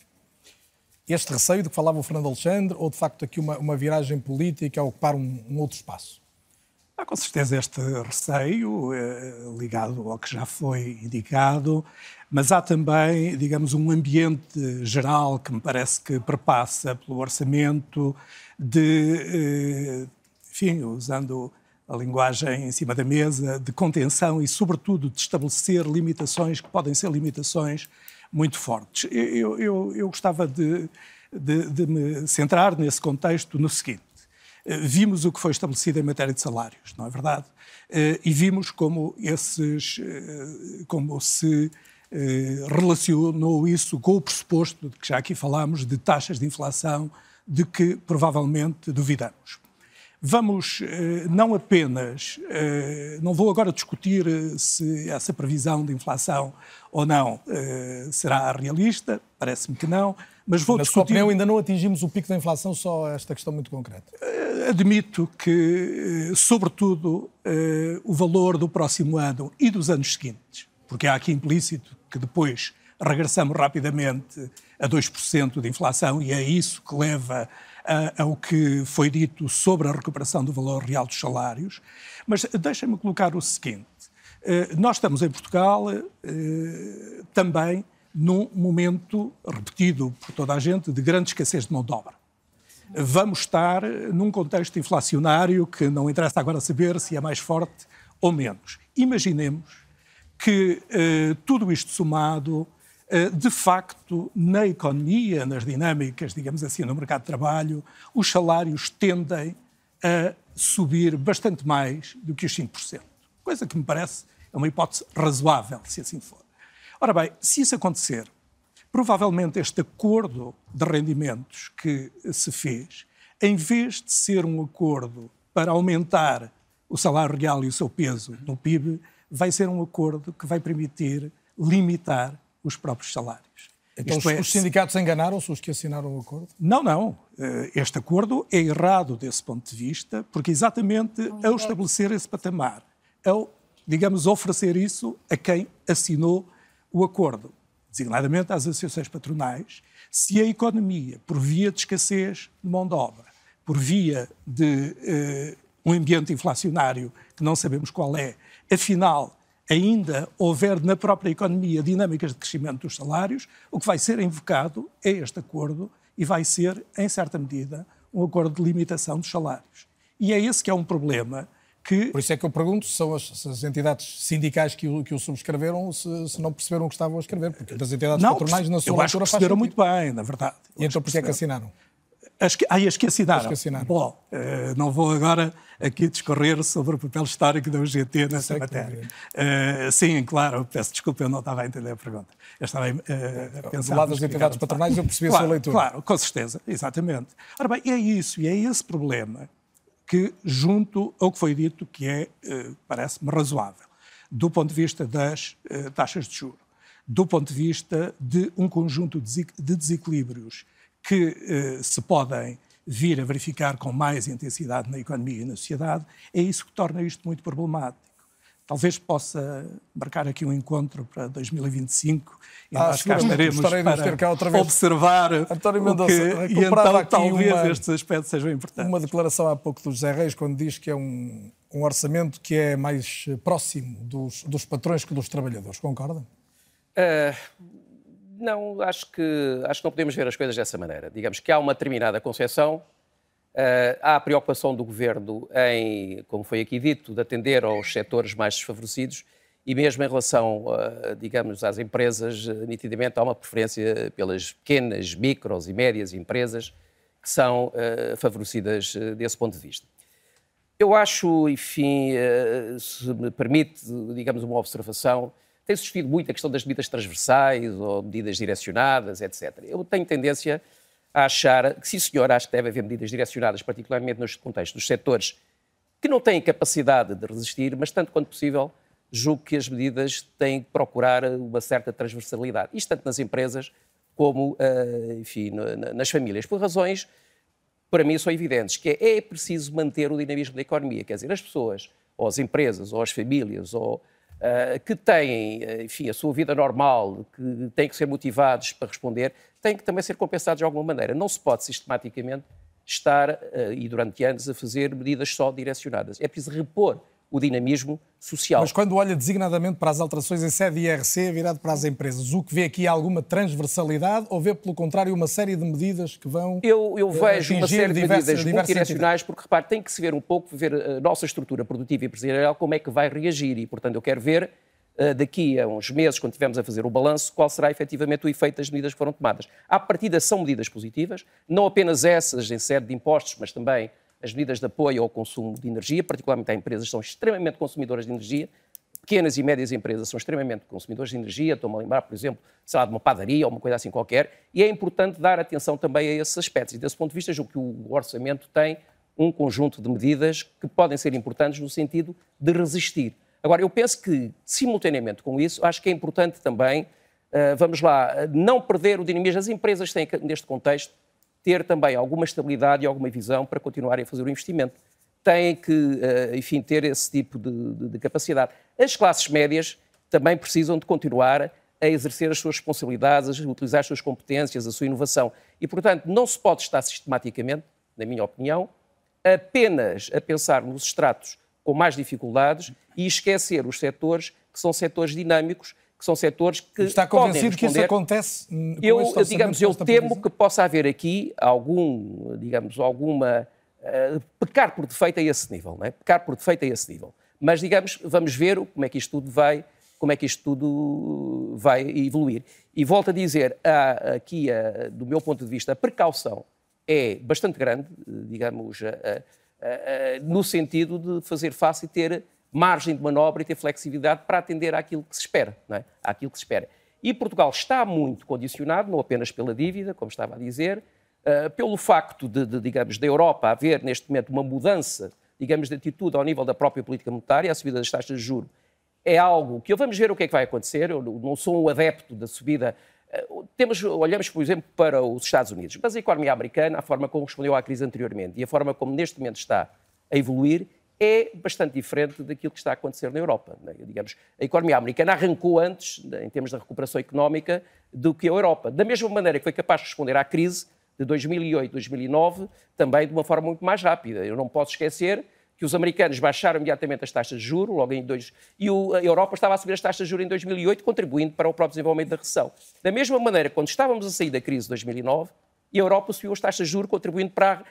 Este receio de que falava o Fernando Alexandre ou, de facto, aqui uma, uma viragem política a ocupar um, um outro espaço? Há com certeza este receio eh, ligado ao que já foi indicado, mas há também, digamos, um ambiente geral que me parece que perpassa pelo orçamento de, eh, enfim, usando a linguagem em cima da mesa, de contenção e, sobretudo, de estabelecer limitações que podem ser limitações muito fortes. Eu, eu, eu gostava de, de, de me centrar nesse contexto no seguinte. Eh, vimos o que foi estabelecido em matéria de salários, não é verdade? Eh, e vimos como esses, eh, como se relacionou isso com o pressuposto de que já aqui falámos de taxas de inflação de que provavelmente duvidamos. Vamos não apenas, não vou agora discutir se essa previsão de inflação ou não será realista, parece-me que não, mas vou Na discutir... sua opinião, ainda não atingimos o pico da inflação, só esta questão muito concreta. Eh, admito que, eh, sobretudo, eh, o valor do próximo ano e dos anos seguintes, porque há aqui implícito que depois regressamos rapidamente a 2% de inflação e é isso que leva ao que foi dito sobre a recuperação do valor real dos salários. Mas deixa-me colocar o seguinte: nós estamos em Portugal também num momento repetido por toda a gente de grande escassez de mão de obra. Vamos estar num contexto inflacionário que não interessa agora saber se é mais forte ou menos. Imaginemos que eh, tudo isto somado, eh, de facto, na economia, nas dinâmicas, digamos assim, no mercado de trabalho, os salários tendem a subir bastante mais do que os 5%. Coisa que me parece é uma hipótese razoável, se assim for. Ora bem, se isso acontecer, provavelmente este acordo de rendimentos que se fez, em vez de ser um acordo para aumentar o salário real e o seu peso no PIB, vai ser um acordo que vai permitir limitar os próprios salários. Então os, é, os sindicatos enganaram-se, os que assinaram o acordo? Não, não. Eh, este acordo é errado desse ponto de vista, porque exatamente ao estabelecer esse patamar, ao, digamos, oferecer isso a quem assinou o acordo, designadamente às associações patronais, se a economia, por via de escassez de mão de obra, por via de eh, um ambiente inflacionário que não sabemos qual é, afinal ainda houver na própria economia dinâmicas de crescimento dos salários, o que vai ser invocado é este acordo e vai ser, em certa medida, um acordo de limitação dos salários. E é esse que é um problema que... Por isso é que eu pergunto se são as, se as entidades sindicais que o, que o subscreveram se, se, não perceberam o que estavam a escrever, porque as entidades não, patronais na sua eu acho que perceberam muito bem, na verdade. E então por que é que assinaram? As que, ah, as que assinaram. As que assinaram. Bom, uh, não vou agora aqui discorrer sobre o papel histórico da UGT nessa matéria. Uh, sim, claro, peço desculpa, eu não estava a entender a pergunta. Eu estava uh, a pensar... Do lado das entidades patronais eu percebi claro, a sua leitura. Claro, com certeza, exatamente. Ora bem, é isso, e é esse problema que, junto ao que foi dito, que é, eh, parece-me, razoável, do ponto de vista das eh, taxas de juros, do ponto de vista de um conjunto de desequilíbrios que eh, se podem vir a verificar com mais intensidade na economia e na sociedade, é isso que torna isto muito problemático. Talvez possa marcar aqui um encontro para 2025 e ah, nós cá estaremos para cá outra vez. observar António Mendonça, que, e então talvez uma, estes aspectos sejam importantes. Uma declaração há pouco do José Reis, quando diz que é um, um orçamento que é mais próximo dos, dos patrões que dos trabalhadores. Concorda? Uh, não, acho que, acho que não podemos ver as coisas dessa maneira. Digamos que há uma determinada concepção Uh, há a preocupação do governo em, como foi aqui dito, de atender aos setores mais desfavorecidos e mesmo em relação, uh, digamos, às empresas, uh, nitidamente há uma preferência pelas pequenas, micros e médias empresas que são favorecidas desse ponto de vista. Eu acho, enfim, se me permite, digamos, uma observação, tem sucedido muito a questão das medidas transversais ou medidas direcionadas, etc. Eu tenho tendência a achar que, sim senhor, acho que deve haver medidas direcionadas, particularmente nos contextos dos setores que não têm capacidade de resistir, mas tanto quanto possível, julgo que as medidas têm que procurar uma certa transversalidade. Isto tanto nas empresas como, uh, enfim, nas famílias, por razões para mim são evidentes, que é, é preciso manter o dinamismo da economia, quer dizer, as pessoas, ou as empresas, ou as famílias, ou que têm, enfim, a sua vida normal, que têm que ser motivados para responder, têm que também ser compensados de alguma maneira. Não se pode sistematicamente estar, uh, e durante anos, a fazer medidas só direcionadas. É preciso repor o dinamismo social. Mas quando olha designadamente para as alterações em sede IRC virado para as empresas, o que vê aqui é alguma transversalidade ou vê, pelo contrário, uma série de medidas que vão. Eu, eu vejo uma série de diversas, medidas multidirecionais, porque, repare, tem que se ver um pouco, ver a nossa estrutura produtiva e empresarial, como é que vai reagir. E, portanto, eu quero ver eh, daqui a uns meses, quando estivermos a fazer o balanço, qual será efetivamente o efeito das medidas que foram tomadas. À partida são medidas positivas, não apenas essas em sede de impostos, mas também as medidas de apoio ao consumo de energia, particularmente a empresas são extremamente consumidoras de energia, pequenas e médias empresas são extremamente consumidoras de energia, estou-me a lembrar, por exemplo, sei lá, de uma padaria ou uma coisa assim qualquer, e é importante dar atenção também a esses aspectos. E desse ponto de vista, julgo que o orçamento tem um conjunto de medidas que podem ser importantes no sentido de resistir. Agora, eu penso que, simultaneamente com isso, acho que é importante também, uh, vamos lá, não perder o dinamismo. As empresas têm, neste contexto, ter também alguma estabilidade e alguma visão para continuarem a fazer o investimento. Têm que, eh, enfim, ter esse tipo de, de, de capacidade. As classes médias também precisam de continuar a exercer as suas responsabilidades, a utilizar as suas competências, a sua inovação. E, portanto, não se pode estar sistematicamente, na minha opinião, apenas a pensar nos estratos com mais dificuldades e esquecer os setores que são setores dinâmicos que são setores que Está convencido que isso acontece? Eu, digamos, eu temo que possa haver aqui algum, digamos, alguma uh, pecar por defeito a esse nível, não é? Pecar por defeito a esse nível. Mas, digamos, vamos ver como é que isto tudo vai, como é que isto tudo vai evoluir. E volto a dizer, há aqui, do meu ponto de vista, a precaução é bastante grande, digamos, no sentido de fazer face e ter margem de manobra e ter flexibilidade para atender àquilo que se espera, não é? àquilo que se espera. E Portugal está muito condicionado, não apenas pela dívida, como estava a dizer, uh, pelo facto de, de, digamos, da Europa haver neste momento uma mudança, digamos, de atitude ao nível da própria política monetária, a subida das taxas de juros é algo que vamos ver o que é que vai acontecer. Eu não sou um adepto da subida. Uh, temos, olhamos, por exemplo, para os Estados Unidos, mas a economia americana, a forma como respondeu à crise anteriormente e a forma como neste momento está a evoluir, é bastante diferente daquilo que está a acontecer na Europa. Né? Digamos, a economia americana arrancou antes, né, em termos da recuperação económica, do que a Europa. Da mesma maneira que foi capaz de responder à crise de 2008, 2009, também de uma forma muito mais rápida. Eu não posso esquecer que os americanos baixaram imediatamente as taxas de juros, logo em dois, e a Europa estava a subir as taxas de juros em 2008, contribuindo para o próprio desenvolvimento da recessão. Da mesma maneira, quando estávamos a sair da crise de 2009, a Europa subiu as taxas de juros, contribuindo para a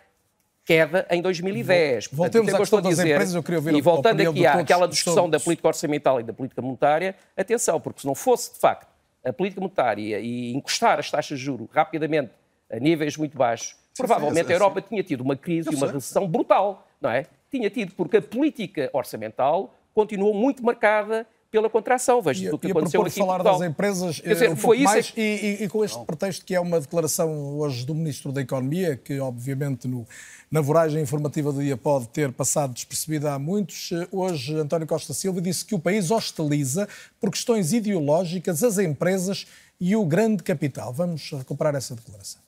queda em 2010. Voltemos à questão das empresas, eu queria ouvir E voltando aqui àquela discussão da política orçamental e da política monetária, atenção, porque se não fosse, de facto, a política monetária e encostar as taxas de juros rapidamente a níveis muito baixos, sim, provavelmente sim, sim, a Europa tinha tido uma crise e uma recessão brutal, não é? Tinha tido, porque a política orçamental continuou muito marcada pela contração. Veja o que aconteceu aqui falar das empresas Quer dizer, um foi isso mais, é... e, e, com este pretexto que é uma declaração hoje do Ministro da Economia, que obviamente no, na voragem informativa do dia pode ter passado despercebida a muitos. Hoje, António Costa Silva disse que o país hostiliza por questões ideológicas as empresas e o grande capital. Vamos recuperar essa declaração.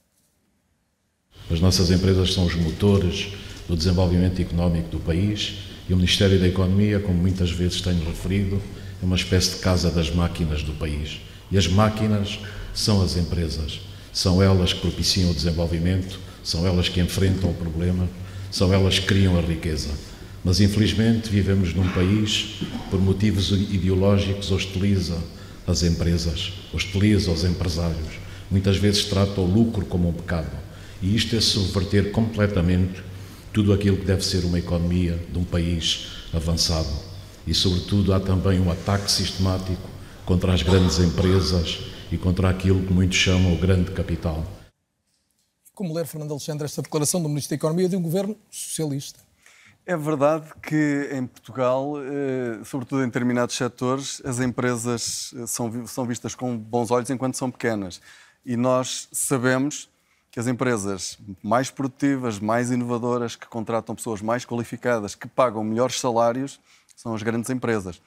As nossas empresas são os motores do desenvolvimento económico do país e o Ministério da Economia, como muitas vezes tenho referido, é uma espécie de casa das máquinas do país. E as máquinas são as empresas. São elas que propiciam o desenvolvimento, são elas que enfrentam o problema, são elas que criam a riqueza. Mas infelizmente vivemos num país, por motivos ideológicos, hostiliza as empresas, hostiliza os empresários. Muitas vezes trata o lucro como um pecado. E isto é subverter completamente tudo aquilo que deve ser uma economia de um país avançado e, sobretudo, há também um ataque sistemático contra as grandes empresas e contra aquilo que muitos chamam o grande capital. Como ler, Fernando Alexandre, esta declaração do Ministro da Economia de um governo socialista? É verdade que em Portugal, eh, sobretudo em determinados setores, as empresas eh, são, vistas com bons olhos enquanto são pequenas. E nós sabemos que as empresas mais produtivas, mais inovadoras, que contratam pessoas mais qualificadas, que pagam melhores salários, são as grandes empresas.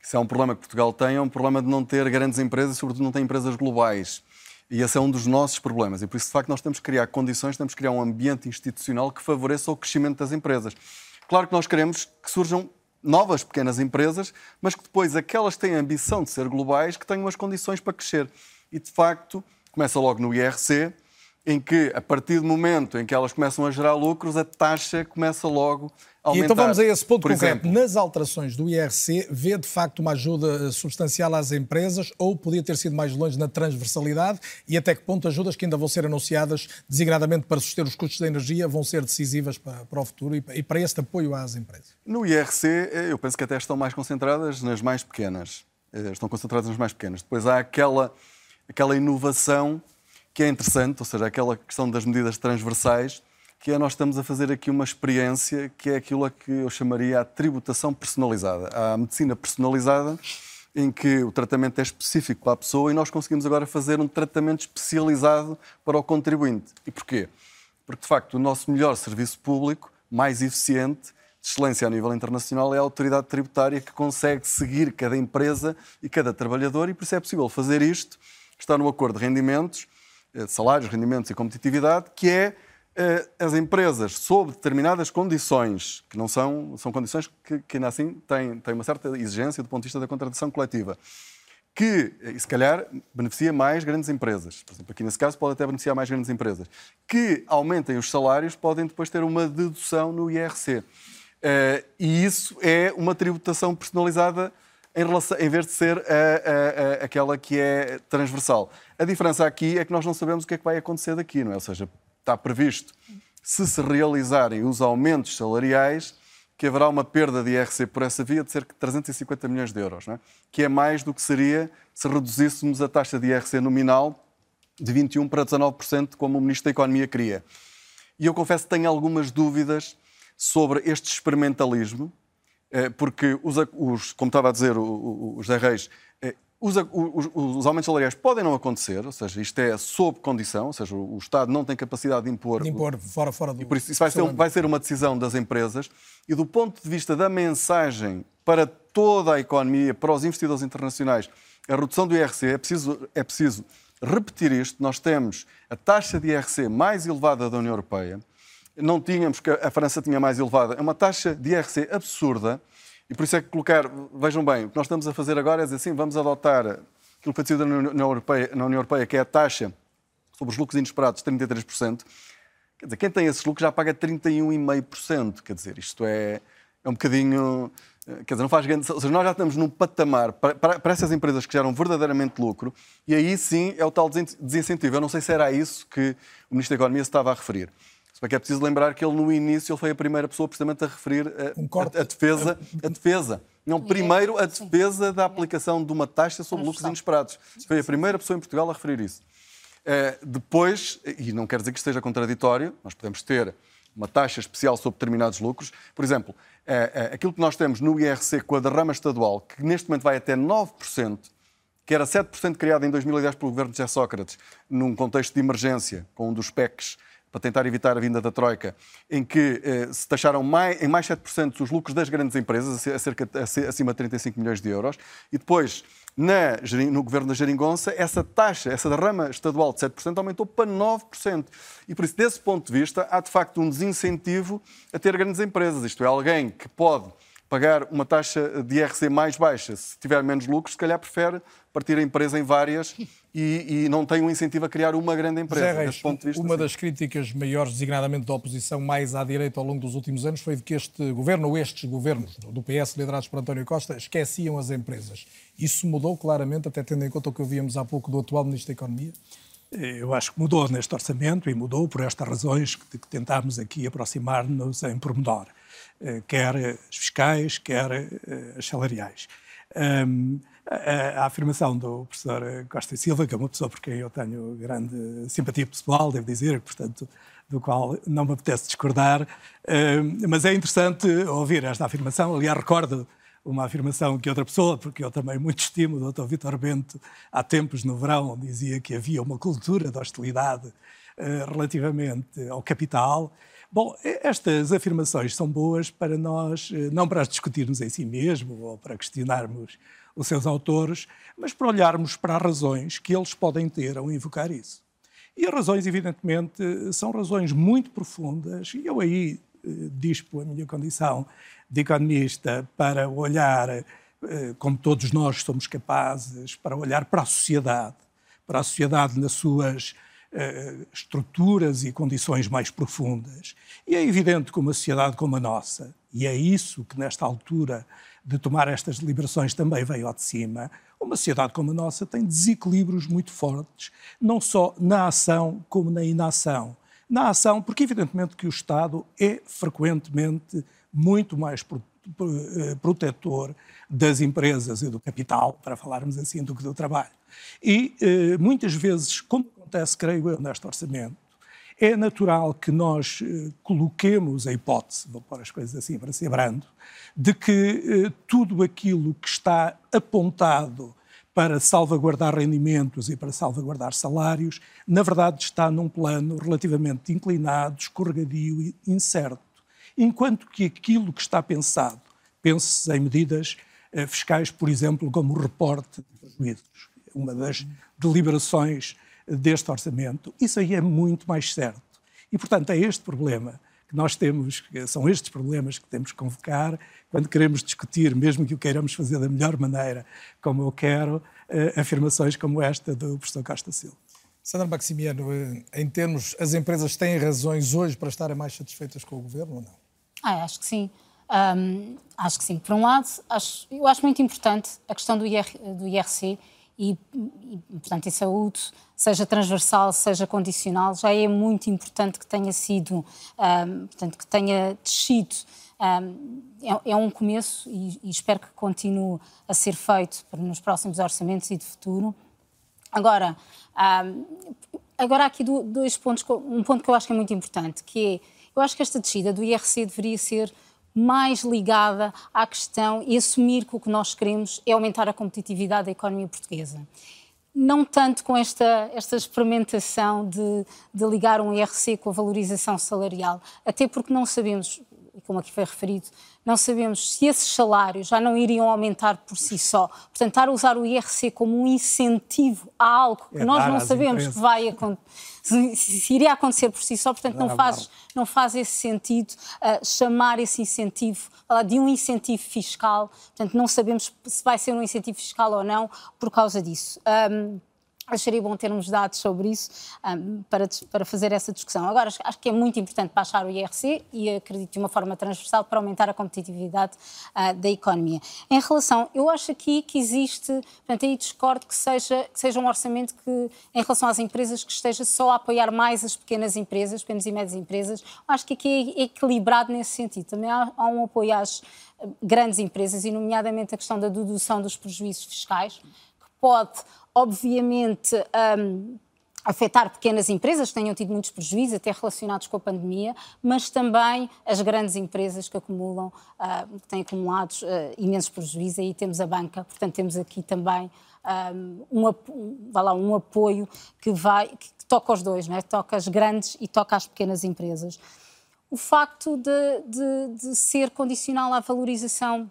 Isso é um problema que Portugal tem, é um problema de não ter grandes empresas, sobretudo não tem empresas globais. E esse é um dos nossos problemas. E por isso, de facto, nós temos que criar condições, temos que criar um ambiente institucional que favoreça o crescimento das empresas. Claro que nós queremos que surjam novas pequenas empresas, mas que depois aquelas que têm a ambição de ser globais, que tenham as condições para crescer. E, de facto, começa logo no IRC, em que, a partir do momento em que elas começam a gerar lucros, a taxa começa logo a aumentar. E então vamos a esse ponto Por concreto. Exemplo, Nas alterações do IRC, vê de facto uma ajuda substancial às empresas ou podia ter sido mais longe na transversalidade e até que ponto ajudas que ainda vão ser anunciadas designadamente para suster os custos da energia vão ser decisivas para, para o futuro e para este apoio às empresas? No IRC, eu penso que até estão mais concentradas nas mais pequenas. Eh, estão concentradas nas mais pequenas. Depois há aquela, aquela inovação que é interessante, ou seja, aquela questão das medidas transversais, que é nós estamos a fazer aqui uma experiência que é aquilo a que eu chamaria a tributação personalizada. A medicina personalizada, em que o tratamento é específico para a pessoa e nós conseguimos agora fazer um tratamento especializado para o contribuinte. E porquê? Porque, de facto, o nosso melhor serviço público, mais eficiente, de excelência a nível internacional, é a autoridade tributária que consegue seguir cada empresa e cada trabalhador e por isso é possível fazer isto, está no acordo de rendimentos, salários, rendimentos e competitividade, que é eh, as empresas, sob determinadas condições, que não são, são condições que, que ainda assim têm, têm uma certa exigência do ponto de vista da contratação coletiva, que, eh, se calhar, beneficia mais grandes empresas. Por exemplo, aqui nesse caso pode até beneficiar mais grandes empresas. Que aumentem os salários, podem depois ter uma dedução no IRC. e isso é uma tributação personalizada em, relação, em vez de ser a, a, a, aquela que é transversal. A diferença aqui é que nós não sabemos o que é que vai acontecer daqui, não é? Ou seja, está previsto, se se realizarem os aumentos salariais, que haverá uma perda de IRC por essa via de cerca de 350 milhões de euros, é? que é mais do que seria se reduzíssemos a taxa de IRC nominal de 21% para 19%, como o Ministro da Economia queria. E eu confesso que tenho algumas dúvidas sobre este experimentalismo, porque, os, os, como estava a dizer o, o, o José Reis, eh, os, os, os, aumentos salariais podem não acontecer, ou seja, isto é sob condição, ou seja, o Estado não tem capacidade de impor. De impor fora, fora do. E por isso, isso vai, ser, vai ser uma decisão das empresas. E do ponto de vista da mensagem para toda a economia, para os investidores internacionais, a redução do IRC, é preciso, é preciso repetir isto. Nós temos a taxa de IRC mais elevada da União Europeia não tínhamos, que a França tinha mais elevada. É uma taxa de IRC absurda e por isso é que colocar, vejam bem, o que nós estamos a fazer agora é dizer assim, vamos adotar aquilo que foi decidido na União Europeia, na União Europeia que é a taxa sobre os lucros inesperados, 33%. Quer dizer, quem tem esses lucros já paga 31,5%. Quer dizer, isto é, é um bocadinho. Quer dizer, não faz grande. Ou seja, nós já estamos num patamar para, para, para essas empresas que geram verdadeiramente lucro, e aí sim é o tal desincentivo. Eu não sei se era isso que o Ministro da Economia se estava a referir. Só que é preciso lembrar que ele, no início, ele foi a primeira pessoa precisamente a referir a, a, a defesa. A defesa. Não, primeiro a defesa da aplicação de uma taxa sobre lucros inesperados. Foi a primeira pessoa em Portugal a referir isso. Uh, depois, e não quer dizer que esteja contraditório, nós podemos ter uma taxa especial sobre determinados lucros. Por exemplo, uh, uh, aquilo que nós temos no IRC com a derrama estadual, que neste momento vai até 9%, que era 7% criado em 2010 pelo governo de José Sócrates, num contexto de emergência, com um dos PECs para tentar evitar a vinda da Troika, em que eh, se taxaram mais, em mais 7% os lucros das grandes empresas, a cerca, acima de 35 milhões de euros, e depois, na, no governo da Jeringonça, essa taxa, essa derrama estadual de 7% aumentou para 9%. E por isso, desse ponto de vista, há de facto um desincentivo a ter grandes empresas. Isto é, alguém que pode pagar uma taxa de IRC mais baixa, se tiver menos lucros, se calhar prefere partir a empresa em várias e, e não tem um incentivo a criar uma grande empresa. Reis, ponto de vista, uma sim. das críticas maiores, designadamente da oposição mais à direita ao longo dos últimos anos, foi de que este governo, ou estes governos do PS, liderados por António Costa, esqueciam as empresas. Isso mudou claramente, até tendo em conta o que ouvíamos há pouco do atual Ministro da Economia? Eu acho que mudou neste orçamento e mudou por estas razões que, que tentámos aqui aproximar-nos em pormenor. Eh, quer as fiscais, quer eh, as salariais. Um, a, afirmação do professor Costa e Silva, que é uma pessoa por quem eu tenho grande simpatia pessoal, devo dizer, portanto, do qual não me apetece discordar, um, mas é interessante ouvir esta afirmação. Aliás, recordo uma afirmação que outra pessoa, porque eu também muito estimo, o Dr. Vitor Bento, há tempos no verão, dizia que havia uma cultura de hostilidade uh, relativamente ao capital Bom, estas afirmações são boas para nós, eh, não para as discutirmos em si mesmo ou para questionarmos pelos seus autores, mas para olharmos para as razões que eles podem ter ao invocar isso. E as razões, evidentemente, são razões muito profundas, e eu aí eh, dispo a minha condição de economista para olhar, eh, como todos nós somos capazes, para olhar para a sociedade, para a sociedade nas suas uh, estruturas e condições mais profundas. E é evidente que uma sociedade como a nossa, e é isso que nesta altura de tomar estas deliberações também veio ao de cima, uma sociedade como a nossa tem desequilíbrios muito fortes, não só na ação como na inação. Na ação, porque evidentemente que o Estado é frequentemente muito mais eh, protetor das empresas e do capital, para falarmos assim, do que do trabalho. E eh, muitas vezes, como acontece, creio eu, neste orçamento, é natural que nós eh, coloquemos a hipótese, vou pôr as coisas assim para ser brando, de que eh, tudo aquilo que está apontado para salvaguardar rendimentos e para salvaguardar salários, na verdade está num plano relativamente inclinado, escorregadio e incerto. Enquanto que aquilo que está pensado, pense-se em medidas eh, fiscais, por exemplo, como o reporte de prejuízos, uma das deliberações deste orçamento, isso aí é muito mais certo. E, portanto, é este problema que nós temos, são estes problemas que temos que convocar quando queremos discutir, mesmo que o queiramos fazer da melhor maneira, como eu quero, eh, afirmações como esta do professor Costa Silva. Sandra Maximiano, eh, em termos, as empresas têm razões hoje para estarem mais satisfeitas com o governo ou não? Ah, acho que sim. Um, acho que sim. Por um lado, acho, eu acho muito importante a questão do, IR, do IRC e, e, portanto, em saúde, seja transversal, seja condicional, já é muito importante que tenha sido, um, portanto, que tenha descido. Um, é, é, um começo e, e, espero que continue a ser feito nos próximos orçamentos e de futuro. Agora, um, agora há aqui dois pontos, um ponto que eu acho que é muito importante, que é, eu acho que esta descida do IRC deveria ser mais ligada à questão e assumir que o que nós queremos é aumentar a competitividade da economia portuguesa. Não tanto com esta, esta experimentação de, de ligar um IRC com a valorização salarial, até porque não sabemos, como aqui foi referido, não sabemos se esses salários já não iriam aumentar por si só. Portanto, estar a usar o IRC como um incentivo a algo que é nós não sabemos empresas. que vai acontecer, se iria acontecer por si só, portanto, não faz, não faz esse sentido uh, chamar esse incentivo de um incentivo fiscal. Portanto, não sabemos se vai ser um incentivo fiscal ou não por causa disso. Um, acharia bom termos dados sobre isso um, para, para fazer essa discussão. Agora, acho, que é muito importante baixar o IRC e acredito de uma forma transversal para aumentar a competitividade uh, da economia. Em relação, eu acho aqui que existe, portanto, aí discordo que seja, que seja um orçamento que, em relação às empresas, que esteja só a apoiar mais as pequenas empresas, pequenas e médias empresas. Acho que aqui é equilibrado nesse sentido. Também há, há um apoio às grandes empresas, e nomeadamente a questão da dedução dos prejuízos fiscais, que pode obviamente, um, afetar pequenas empresas que tenham tido muitos prejuízos, até relacionados com a pandemia, mas também as grandes empresas que acumulam, uh, que têm acumulado uh, imensos prejuízos, aí temos a banca, portanto temos aqui também um, um, vai lá, um apoio que, vai, que toca aos dois, é? toca as grandes e toca às pequenas empresas. O facto de, de, de ser condicional à valorização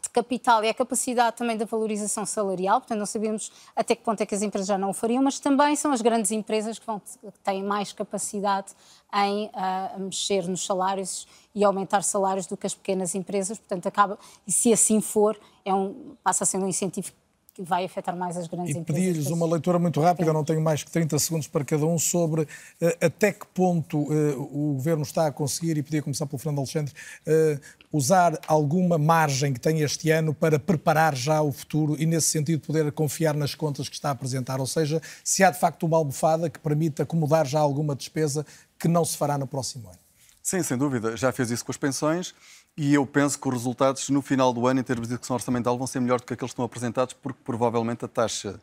de capital e a capacidade também da valorização salarial, portanto não sabemos até que ponto é que as empresas já não o fariam, mas também são as grandes empresas que, vão, que têm mais capacidade em uh, mexer nos salários e aumentar salários do que as pequenas empresas, portanto acaba, e se assim for, é um, passa a ser um incentivo que vai afetar mais as grandes e empresas. Pedi-lhes uma leitura muito rápida, não tenho mais que 30 segundos para cada um, sobre uh, até que ponto uh, o Governo está a conseguir, e podia começar pelo Fernando Alexandre, uh, usar alguma margem que tem este ano para preparar já o futuro e, nesse sentido, poder confiar nas contas que está a apresentar. Ou seja, se há de facto uma almofada que permita acomodar já alguma despesa que não se fará no próximo ano. Sim, sem dúvida. Já fez isso com as pensões. E eu penso que os resultados no final do ano, em termos de execução orçamental, vão ser melhores do que aqueles que estão apresentados, porque provavelmente a taxa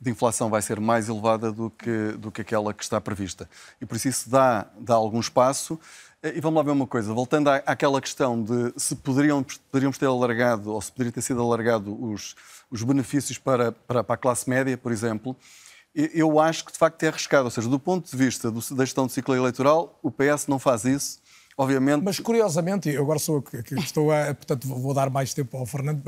de inflação vai ser mais elevada do que, do que aquela que está prevista. E por isso isso dá, dá algum espaço. E vamos lá ver uma coisa, voltando à, àquela questão de se poderiam, poderíamos ter alargado, ou se poderia ter sido alargado os, os benefícios para, para, para a classe média, por exemplo, eu acho que de facto é arriscado. Ou seja, do ponto de vista do, da gestão do ciclo eleitoral, o PS não faz isso obviamente. Mas curiosamente, eu agora sou que, estou a. Portanto, vou dar mais tempo ao Fernando.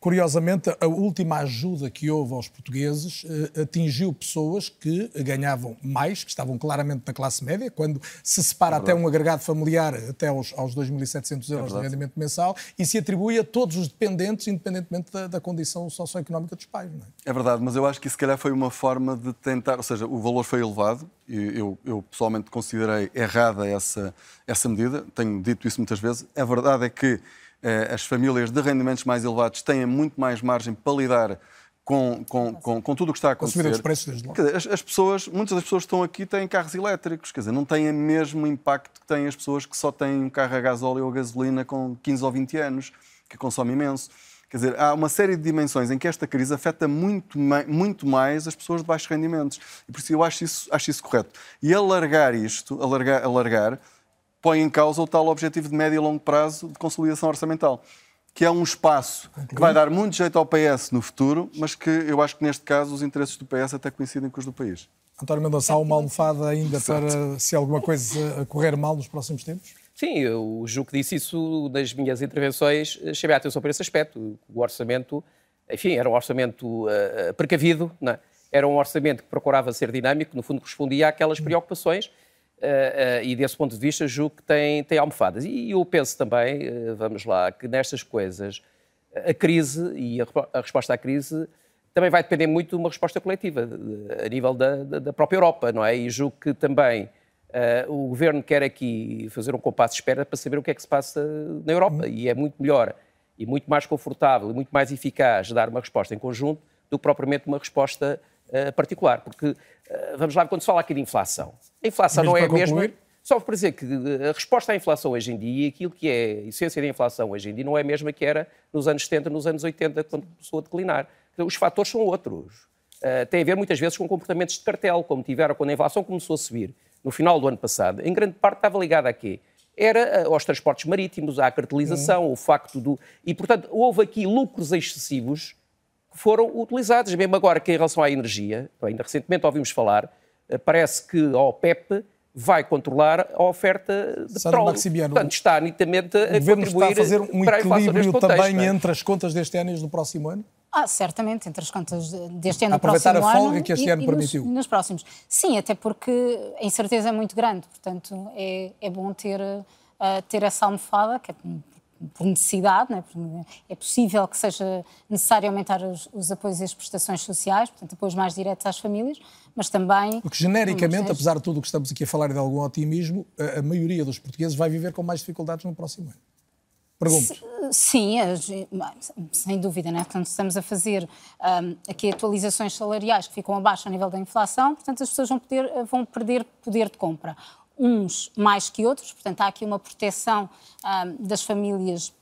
Curiosamente, a última ajuda que houve aos portugueses eh, atingiu pessoas que ganhavam mais, que estavam claramente na classe média, quando se separa é até um agregado familiar até aos, aos 2.700 euros é de rendimento mensal, e se atribui a todos os dependentes, independentemente da, da condição socioeconómica dos pais. É? é? verdade, mas eu acho que isso, se calhar, foi uma forma de tentar, ou seja, o valor foi elevado, e eu, eu pessoalmente considerei errada essa, essa medida, tenho dito isso muitas vezes. A verdade é que as famílias de rendimentos mais elevados têm muito mais margem para lidar com, com, com, com tudo o que está a acontecer. Os preços desde logo. Dizer, as, as, pessoas, muitas das pessoas que estão aqui têm carros elétricos, quer dizer, não têm o mesmo impacto que têm as pessoas que só têm um carro a gasóleo ou a gasolina com 15 ou 20 anos, que consomem imenso. Quer dizer, há uma série de dimensões em que esta crise afeta muito, muito mais as pessoas de baixos rendimentos. E por isso eu acho isso, acho isso correto. E alargar isto, alargar, alargar põe em causa o tal objetivo de médio e longo prazo de consolidação orçamental, que é um espaço que vai dar muito jeito ao PS no futuro, mas que eu acho que neste caso os interesses do PS até coincidem com os do país. António Mendonça, há uma almofada ainda para se alguma coisa correr mal nos próximos tempos? Sim, eu julgo que disse isso nas minhas intervenções, chamei a atenção para esse aspecto. O orçamento, enfim, era um orçamento uh, precavido, é? era um orçamento que procurava ser dinâmico, no fundo correspondia àquelas preocupações Uh, uh, e desse ponto de vista julgo que tem, tem almofadas. E eu penso também, uh, vamos lá, que nestas coisas a crise e a, a, resposta à crise também vai depender muito de uma resposta coletiva, de, a nível da, da, da, própria Europa, não é? E julgo que também o governo quer aqui fazer um compasso de espera para saber o que é que se passa na Europa. Uhum. E é muito melhor e muito mais confortável e muito mais eficaz dar uma resposta em conjunto do que propriamente uma resposta particular. Porque, vamos lá, quando se fala aqui de inflação, a inflação não é a mesma. Só para dizer que a resposta à inflação hoje em dia, aquilo que é a essência da inflação hoje em dia, não é a mesma que era nos anos 70, nos anos 80, quando começou a declinar. Os fatores são outros. Uh, tem a ver muitas vezes com comportamentos de cartel, como tiveram quando a inflação começou a subir no final do ano passado. Em grande parte estava ligada a quê? Era aos transportes marítimos, à cartelização, uhum. o facto do. E, portanto, houve aqui lucros excessivos foram utilizados. Mesmo agora que, em relação à energia, ainda recentemente ouvimos falar parece que a OPEP vai controlar a oferta de Sandra petróleo. Maximiano, Portanto, está nitamente a contribuir está a fazer um equilíbrio também é? entre as contas deste ano e as do próximo ano? Ah, certamente, entre as contas deste ano e do próximo ano. Aproveitar a folga que este e, ano e permitiu. Nos, nos, próximos. Sim, até porque a incerteza é muito grande, portanto é, é bom ter, uh, ter essa almofada, que é por necessidade, né? é possível que seja necessário aumentar os, os, apoios e as prestações sociais, portanto, apoios mais diretos às famílias, mas também. Porque, genericamente, apesar de tudo o que estamos aqui a falar e de algum otimismo, a, a maioria dos portugueses vai viver com mais dificuldades no próximo ano. Pergunto. Sim, sem dúvida, né? Portanto, estamos a fazer um, aqui atualizações salariais que ficam abaixo a nível da inflação, portanto, as pessoas vão, poder, vão perder poder de compra uns mais que outros, portanto, há aqui uma proteção um, das famílias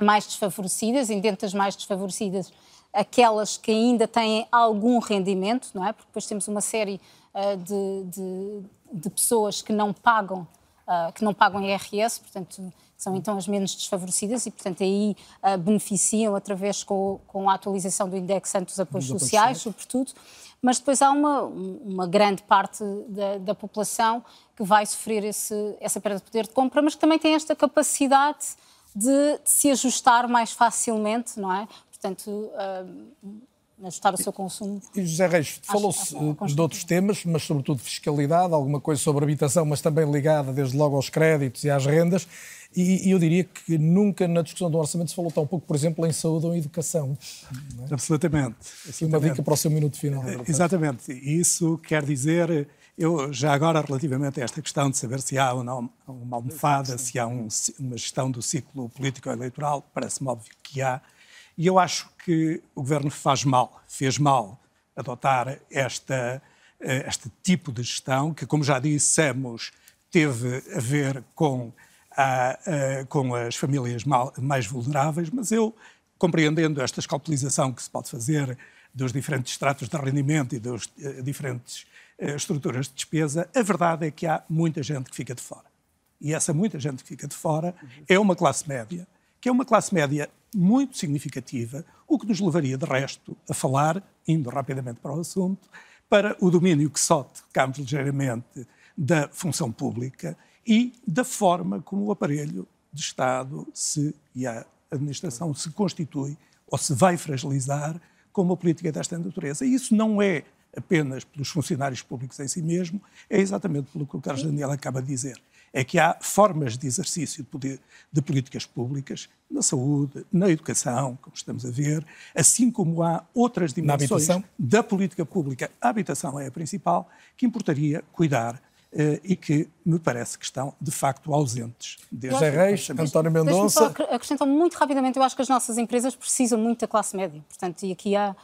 mais desfavorecidas, e dentro das mais desfavorecidas, aquelas que ainda têm algum rendimento, não é? Porque depois temos uma série uh, de, de, de, pessoas que não pagam, uh, que não pagam IRS, portanto, são então as menos desfavorecidas e, portanto, aí uh, beneficiam através com, com a atualização do indexante dos apoios sociais, sobretudo mas depois há uma, uma grande parte da, da população que vai sofrer esse, essa perda de poder de compra, mas que também tem esta capacidade de, de se ajustar mais facilmente, não é? Portanto, uh, ajustar o seu consumo. E José Reis, falou-se de outros temas, mas sobretudo fiscalidade, alguma coisa sobre habitação, mas também ligada desde logo aos créditos e às rendas. E, eu diria que nunca na discussão do orçamento se falou tão pouco, por exemplo, em saúde ou em educação. É? Absolutamente. Assim, uma dica para o seu minuto final. É, exatamente. Isso quer dizer, eu já agora relativamente a esta questão de saber se há ou não uma almofada, se há um, uma gestão do ciclo político-eleitoral, parece-me óbvio que há. E eu acho que o governo faz mal, fez mal adotar esta, eh, este tipo de gestão, que, como já dissemos, teve a ver com a, com as famílias mal, mais vulneráveis, mas eu, compreendendo esta escalpelização que se pode fazer dos diferentes estratos de rendimento e das uh, diferentes uh, estruturas de despesa, a verdade é que há muita gente que fica de fora. E essa muita gente que fica de fora é uma classe média, que é uma classe média muito significativa, o que nos levaria, de resto, a falar, indo rapidamente para o assunto, para o domínio que só tocamos ligeiramente da função pública e da forma como o aparelho de Estado se, e a administração se constitui ou se vai fragilizar com uma política desta natureza. E isso não é apenas pelos funcionários públicos em si mesmo, é exatamente pelo que o Carlos Daniel acaba de dizer. É que há formas de exercício de, poder, de políticas públicas na saúde, na educação, como estamos a ver, assim como há outras dimensões da política pública. A habitação é a principal, que importaria cuidar e que me parece que estão, de facto, ausentes. José Reis, António Mendonça... Acrescentam muito rapidamente, eu acho que as nossas empresas precisam muito da classe média. Portanto, e aqui há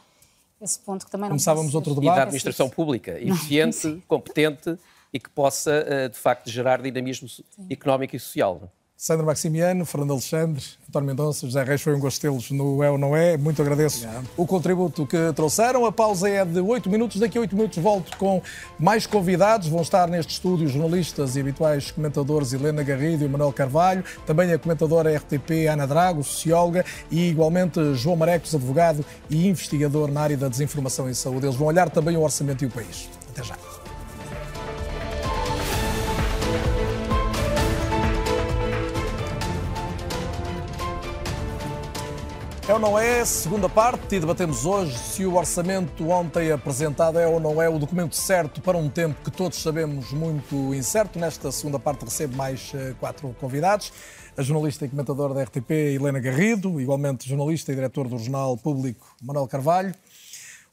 esse ponto que também não Começávamos outro debate. E da administração pública, eficiente, competente e que possa, eh, de facto, gerar dinamismo Sim. económico e social. Sandra Maximiano, Fernando Alexandre, António Mendonça, José Reis, foi um gosto tê-los no É ou Não É. Muito agradeço Obrigado. o contributo que trouxeram. A pausa é de 8 minutos. Daqui a 8 minutos volto com mais convidados. Vão estar neste estúdio jornalistas e habituais comentadores Helena Garrido e Manuel Carvalho, também a comentadora RTP Ana Drago, socióloga, e igualmente João Marecos, advogado e investigador na área da desinformação em saúde. Eles vão olhar também o orçamento e o país. Até já. É ou não é? Segunda parte, e debatemos hoje se o orçamento ontem apresentado é ou não é o documento certo para um tempo que todos sabemos muito incerto. Nesta segunda parte recebo mais eh, quatro convidados. A jornalista e comentadora da RTP, Helena Garrido, igualmente jornalista e diretor do Jornal Público, Manuel Carvalho.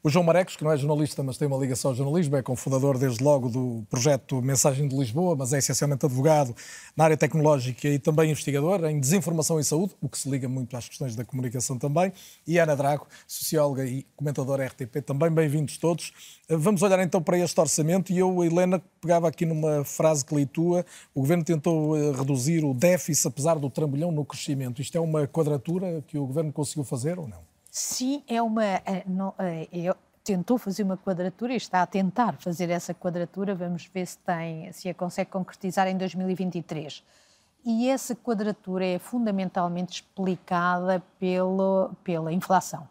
O João Marecos, que não é jornalista, mas tem uma ligação ao jornalismo, é cofundador desde logo do projeto Mensagem de Lisboa, mas é essencialmente advogado na área tecnológica e também investigador em desinformação e saúde, o que se liga muito às questões da comunicação também. E Ana Drago, socióloga e comentadora RTP, também bem-vindos todos. Vamos olhar então para este orçamento e eu, Helena, pegava aqui numa frase que li tua, o Governo tentou eh, reduzir o déficit apesar do trambolhão no crescimento. Isto é uma quadratura que o Governo conseguiu fazer ou não? Sim, é uma. Eh, não, é, tentou fazer uma quadratura e está a tentar fazer essa quadratura. Vamos ver se tem, se a consegue concretizar em 2023. E essa quadratura é fundamentalmente explicada pelo, pela inflação,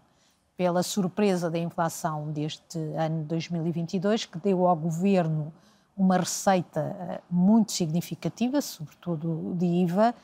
pela surpresa da inflação deste ano de 2022, que deu ao governo uma receita muito significativa, sobretudo de IVA,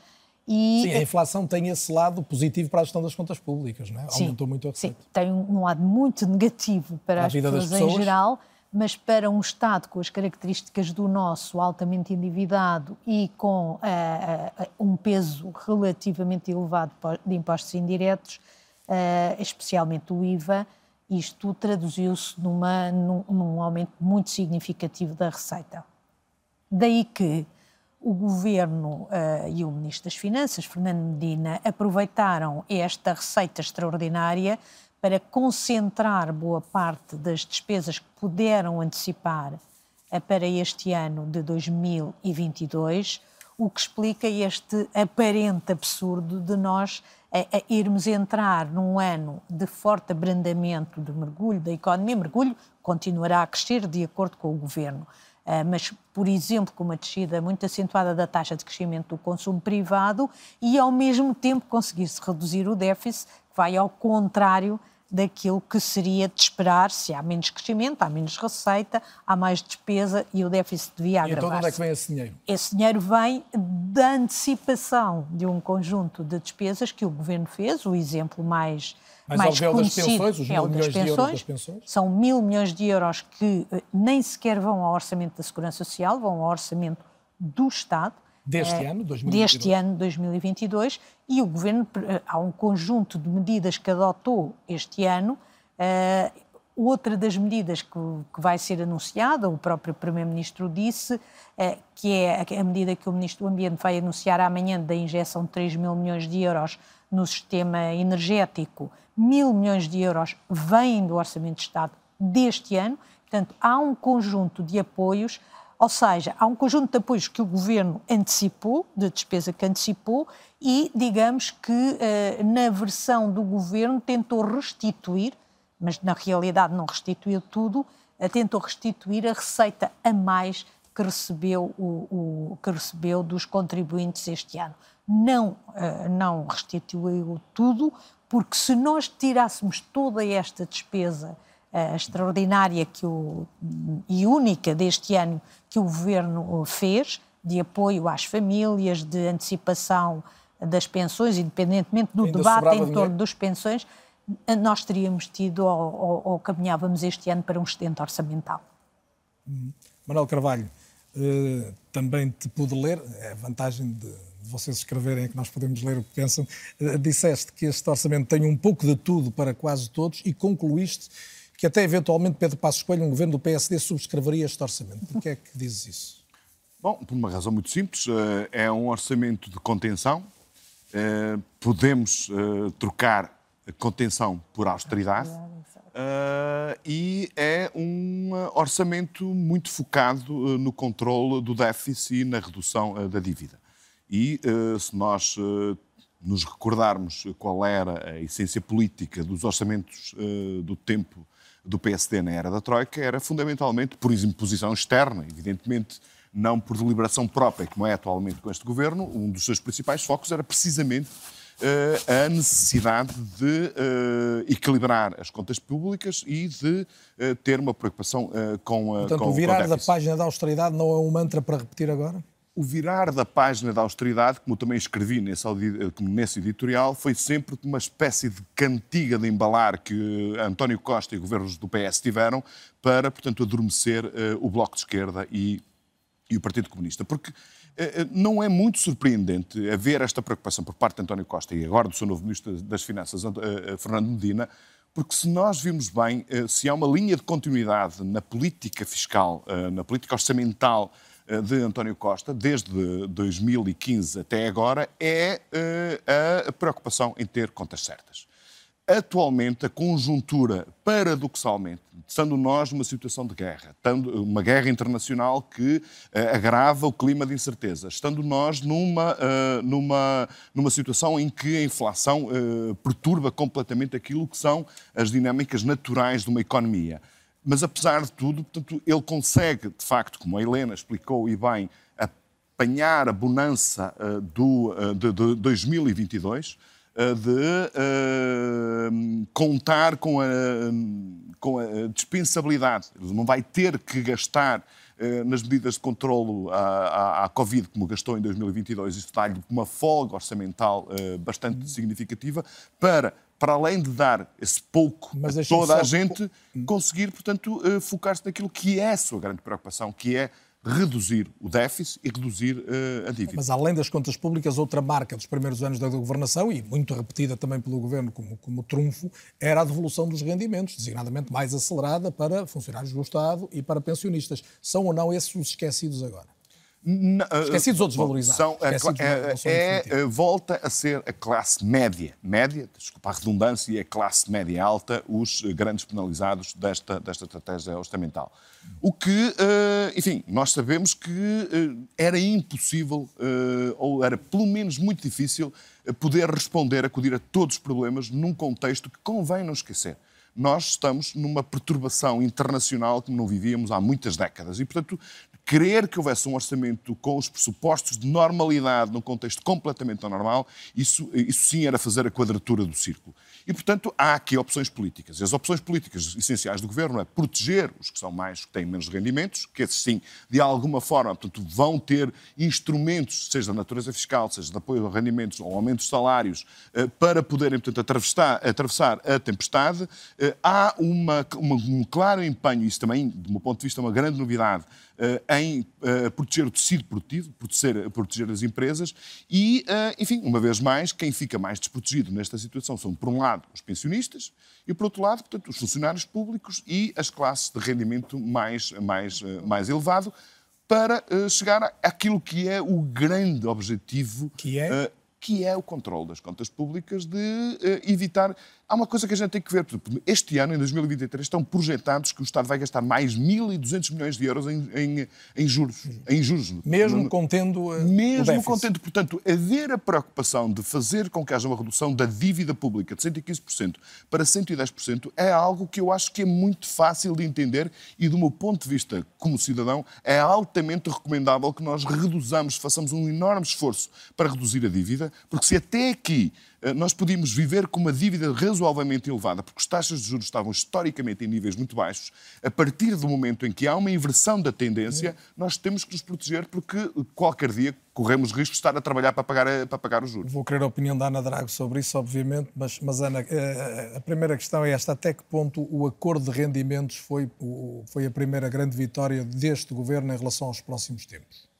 e... Sim, a inflação tem esse lado positivo para a gestão das contas públicas, não é? Sim, Aumentou muito a receita. Sim, tem um lado muito negativo para, para as pessoas, pessoas em geral, mas para um Estado com as características do nosso, altamente endividado e com uh, uh, um peso relativamente elevado de impostos indiretos, uh, especialmente o IVA, isto traduziu-se num, num aumento muito significativo da receita. Daí que o governo uh, e o ministro das Finanças, Fernando Medina, aproveitaram esta receita extraordinária para concentrar boa parte das despesas que puderam antecipar uh, para este ano de 2022, o que explica este aparente absurdo de nós uh, irmos entrar num ano de forte abrandamento de mergulho da economia. Mergulho continuará a crescer de acordo com o governo mas, por exemplo, com uma descida muito acentuada da taxa de crescimento do consumo privado e, ao mesmo tempo, conseguir-se reduzir o déficit, que vai ao contrário daquilo que seria de esperar se há menos crescimento, há menos receita, há mais despesa e o déficit devia agravar-se. Então, de onde é que vem esse dinheiro? Esse dinheiro vem da antecipação de um conjunto de despesas que o Governo fez, o exemplo mais mas mais é o das pensões, os mil milhões pensões, de euros das pensões? São mil milhões de euros que uh, nem sequer vão ao orçamento da Segurança Social, vão ao orçamento do Estado. Deste uh, ano, 2022. Deste ano, 2022. E o Governo, uh, há um conjunto de medidas que adotou este ano. outra das medidas que, que, vai ser anunciada, o próprio Primeiro-Ministro disse, que é a medida que o Ministro do Ambiente vai anunciar amanhã da injeção de 3 mil milhões de euros no sistema energético, mil milhões de euros vêm do Orçamento de Estado deste ano. Portanto, há um conjunto de apoios, ou seja, há um conjunto de apoios que o Governo antecipou, de despesa que antecipou, e digamos que eh, na versão do Governo tentou restituir, mas na realidade não restituiu tudo, eh, tentou restituir a receita a mais que recebeu, o, o, que recebeu dos contribuintes este ano. Não, uh, não restituiu tudo, porque se nós tirássemos toda esta despesa uh, extraordinária que o, e única deste ano que o Governo fez, de apoio às famílias, de antecipação das pensões, independentemente do Ainda debate em torno das pensões, nós teríamos tido ou, ou, ou caminhávamos este ano para um excedente orçamental. Hum. Manuel Carvalho, eh, também te pude ler, é a vantagem de vocês escreverem é que nós podemos ler o que pensam. Eh, disseste que este orçamento tem um pouco de tudo para quase todos e concluíste que até eventualmente Pedro Passos Coelho, um governo do PSD, subscreveria este orçamento. Por que é que dizes isso? Bom, por uma razão muito simples. Eh, é um orçamento de contenção. Podemos trocar contenção por austeridade. Uh, e é um orçamento muito focado uh, no controle do déficit e na redução uh, da dívida. E se nós nos recordarmos qual era a essência política dos orçamentos do tempo do PSD na era da Troika, era fundamentalmente por imposição externa, evidentemente não por deliberação própria, como é atualmente com este governo. Um dos seus principais focos era precisamente uh, a necessidade de uh, equilibrar as contas públicas e de uh, ter uma preocupação com a. Portanto, com, o virar da página da austeridade não é um mantra para repetir agora? O virar da página da austeridade, como também escrevi nesse, nesse editorial, foi sempre uma espécie de cantiga de embalar que António Costa e governos do PS tiveram para, portanto, adormecer o Bloco de Esquerda e, e o Partido Comunista. Porque eh, eh, não é muito surpreendente haver esta preocupação por parte de António Costa e agora do seu novo Ministro das Finanças, eh, Fernando Medina, porque se nós vimos bem, se há uma linha de continuidade na política fiscal, na política orçamental de António Costa, desde 2015 até agora, é a preocupação em ter contas certas. Atualmente, a conjuntura, paradoxalmente, estando nós numa situação de guerra, uma guerra internacional que uh, agrava o clima de incerteza, estando nós numa, uh, numa, numa situação em que a inflação uh, perturba completamente aquilo que são as dinâmicas naturais de uma economia. Mas, apesar de tudo, portanto, ele consegue, de facto, como a Helena explicou e bem, apanhar a bonança do, de, de 2022 eh, de uh, contar com a, com a dispensabilidade. Não vai ter que gastar uh, nas medidas de controlo à, à, à, Covid, como gastou em 2022. Isto dá-lhe uma folga orçamental uh, bastante significativa para para além de dar esse pouco Mas a toda a gente, conseguir, portanto, focar-se naquilo que é a sua grande preocupação, que é reduzir o déficit e reduzir uh, a dívida. Mas além das contas públicas, outra marca dos primeiros anos da governação, e muito repetida também pelo governo como, como trunfo, era a devolução dos rendimentos, designadamente mais acelerada para funcionários do Estado e para pensionistas. São ou não esses os esquecidos agora? Eh, esquecidos ou desvalorizados? São, é, é, é, volta a ser a classe média, média, desculpa a redundância, e a classe média alta os grandes penalizados desta, desta estratégia orçamental. O que, eh, enfim, nós sabemos que eh, era impossível, ou era pelo menos muito difícil, poder responder, acudir a todos os problemas num contexto que convém não esquecer nós estamos numa perturbação internacional que não vivíamos há muitas décadas. E, portanto, querer que houvesse um orçamento com os pressupostos de normalidade num contexto completamente anormal, isso, isso sim era fazer a quadratura do círculo. E, portanto, há aqui opções políticas. E as opções políticas essenciais do governo é proteger os que são mais, que têm menos rendimentos, que esses sim, de alguma forma, portanto, vão ter instrumentos, seja da natureza fiscal, seja de apoio a rendimentos ou aumento de salários, eh, para poderem, portanto, atravessar, atravessar a tempestade. Eh, há uma, uma, um claro empenho, isso também, do meu ponto de vista, é uma grande novidade, em proteger o tecido produtivo, proteger, proteger as empresas e, enfim, uma vez mais, quem fica mais desprotegido nesta situação são, por um lado, os pensionistas e, por outro lado, portanto, os funcionários públicos e as classes de rendimento mais, mais, eh, mais elevado, para uh, chegar àquilo que é o grande objetivo. Que é? Uh, que é o controle das contas públicas de uh, evitar Há uma coisa que a gente tem que ver. Este ano, em 2023, estão projetados que o Estado vai gastar mais 1.200 milhões de euros em, em, em juros. Em juros. Mesmo contendo uh, Mesmo contendo. Portanto, haver a preocupação de fazer com que haja uma redução da dívida pública de 115% para 110% é algo que eu acho que é muito fácil de entender e, do meu ponto de vista como cidadão, é altamente recomendável que nós reduzamos, façamos um enorme esforço para reduzir a dívida porque se até aqui eh, nós podíamos viver com uma dívida razoavelmente elevada, porque as taxas de juros estavam historicamente em níveis muito baixos, a partir do momento em que há uma inversão da tendência, nós temos que nos proteger, porque qualquer dia corremos risco de estar a trabalhar para pagar, para pagar os juros. Vou querer a opinião da Ana Drago sobre isso, obviamente, mas, mas Ana, eh, a primeira questão é esta: até que ponto o acordo de rendimentos foi, foi a primeira grande vitória deste governo em relação aos próximos tempos?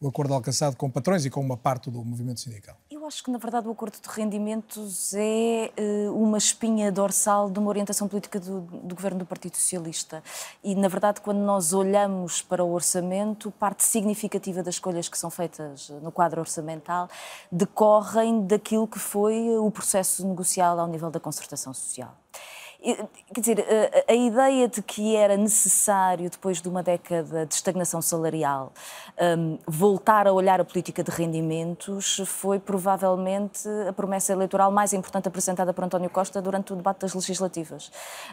o acordo alcançado com patrões e com uma parte do movimento sindical? Acho que, na verdade, o acordo de rendimentos é uh, uma espinha dorsal de uma orientação política do, do, governo do Partido Socialista. E, na verdade, quando nós olhamos para o orçamento, parte significativa das escolhas que são feitas no quadro orçamental decorrem daquilo que foi o processo negocial ao nível da concertação social. Quer dizer, a, a, ideia de que era necessário, depois de uma década de estagnação salarial, um, voltar a olhar a política de rendimentos foi provavelmente a promessa eleitoral mais importante apresentada por António Costa durante o debate das legislativas.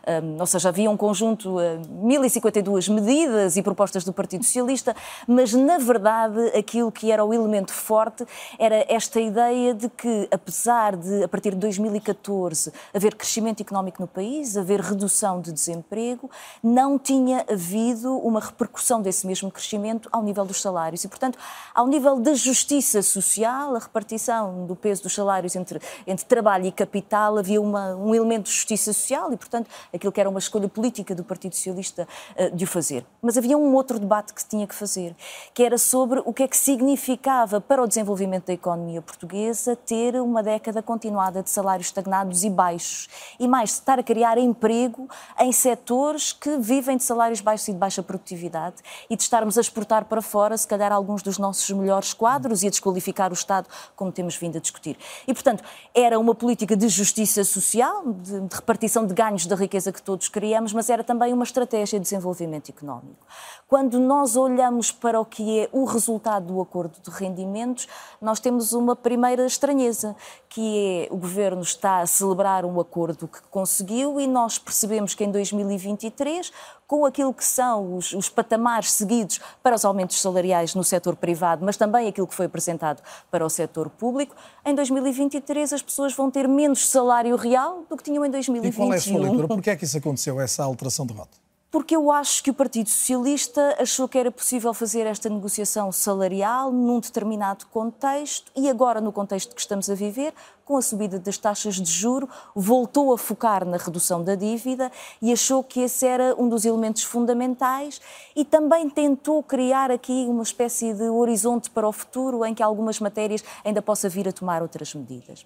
Um, ou seja, havia um conjunto, uh, 1052 medidas e propostas do Partido Socialista, mas na verdade aquilo que era o elemento forte era esta ideia de que, apesar de, a partir de 2014, haver crescimento económico no país, haver redução de desemprego, não tinha havido uma repercussão desse mesmo crescimento ao nível dos salários. E, portanto, ao nível da justiça social, a repartição do peso dos salários entre, entre trabalho e capital, havia uma, um elemento de justiça social e, portanto, aquilo que era uma escolha política do Partido Socialista uh, de o fazer. Mas havia um outro debate que se tinha que fazer, que era sobre o que é que significava para o desenvolvimento da economia portuguesa ter uma década continuada de salários estagnados e baixos. E mais, estar a criar criar emprego em setores que vivem de salários baixos e de baixa produtividade e de estarmos a exportar para fora, se calhar, alguns dos nossos melhores quadros e a desqualificar o Estado, como temos vindo a discutir. E, portanto, era uma política de justiça social, de, de repartição de ganhos da riqueza que todos queríamos, mas era também uma estratégia de desenvolvimento económico. Quando nós olhamos para o que é o resultado do acordo de rendimentos, nós temos uma primeira estranheza, que é o governo está a celebrar um acordo que conseguiu e nós percebemos que em 2023, com aquilo que são os, os patamares seguidos para os aumentos salariais no setor privado, mas também aquilo que foi apresentado para o setor público, em 2023 as pessoas vão ter menos salário real do que tinham em 2021. E qual é a sua leitura? Porquê é que isso aconteceu, essa alteração de rota? porque eu acho que o Partido Socialista achou que era possível fazer esta negociação salarial num determinado contexto e agora, no contexto que estamos a viver, com a subida das taxas de juro, voltou a focar na redução da dívida e achou que esse era um dos elementos fundamentais e também tentou criar aqui uma espécie de horizonte para o futuro em que algumas matérias ainda possa vir a tomar outras medidas.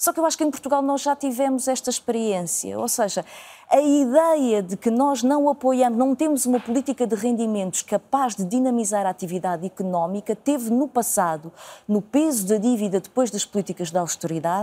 Só que eu acho que em Portugal nós já tivemos esta experiência, ou seja, a ideia de que nós não apoiamos, não temos uma política de rendimentos capaz de dinamizar a atividade económica, teve no passado, no peso da dívida depois das políticas da austeridade,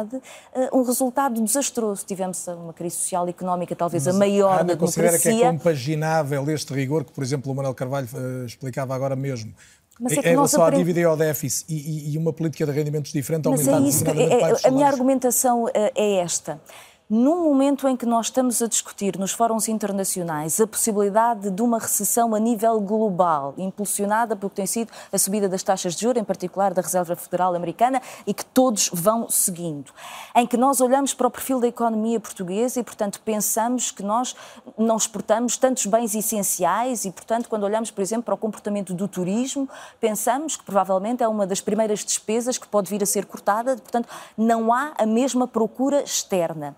eh, um resultado desastroso. Tivemos uma crise social e económica talvez Mas a maior a Ana da democracia. considera que é compaginável este rigor que, por exemplo, o Manuel Carvalho uh, explicava agora mesmo mas é que em relação à dívida e ao déficit e, e, uma política de rendimentos diferente Mas é isso que, é, a minha argumentação eh, é esta. Num momento em que nós estamos a discutir nos fóruns internacionais a possibilidade de uma recessão a nível global, impulsionada pelo que tem sido a subida das taxas de juros, em particular da Reserva Federal Americana, e que todos vão seguindo, em que nós olhamos para o perfil da economia portuguesa e, portanto, pensamos que nós não exportamos tantos bens essenciais e, portanto, quando olhamos, por exemplo, para o comportamento do turismo, pensamos que provavelmente é uma das primeiras despesas que pode vir a ser cortada, portanto, não há a mesma procura externa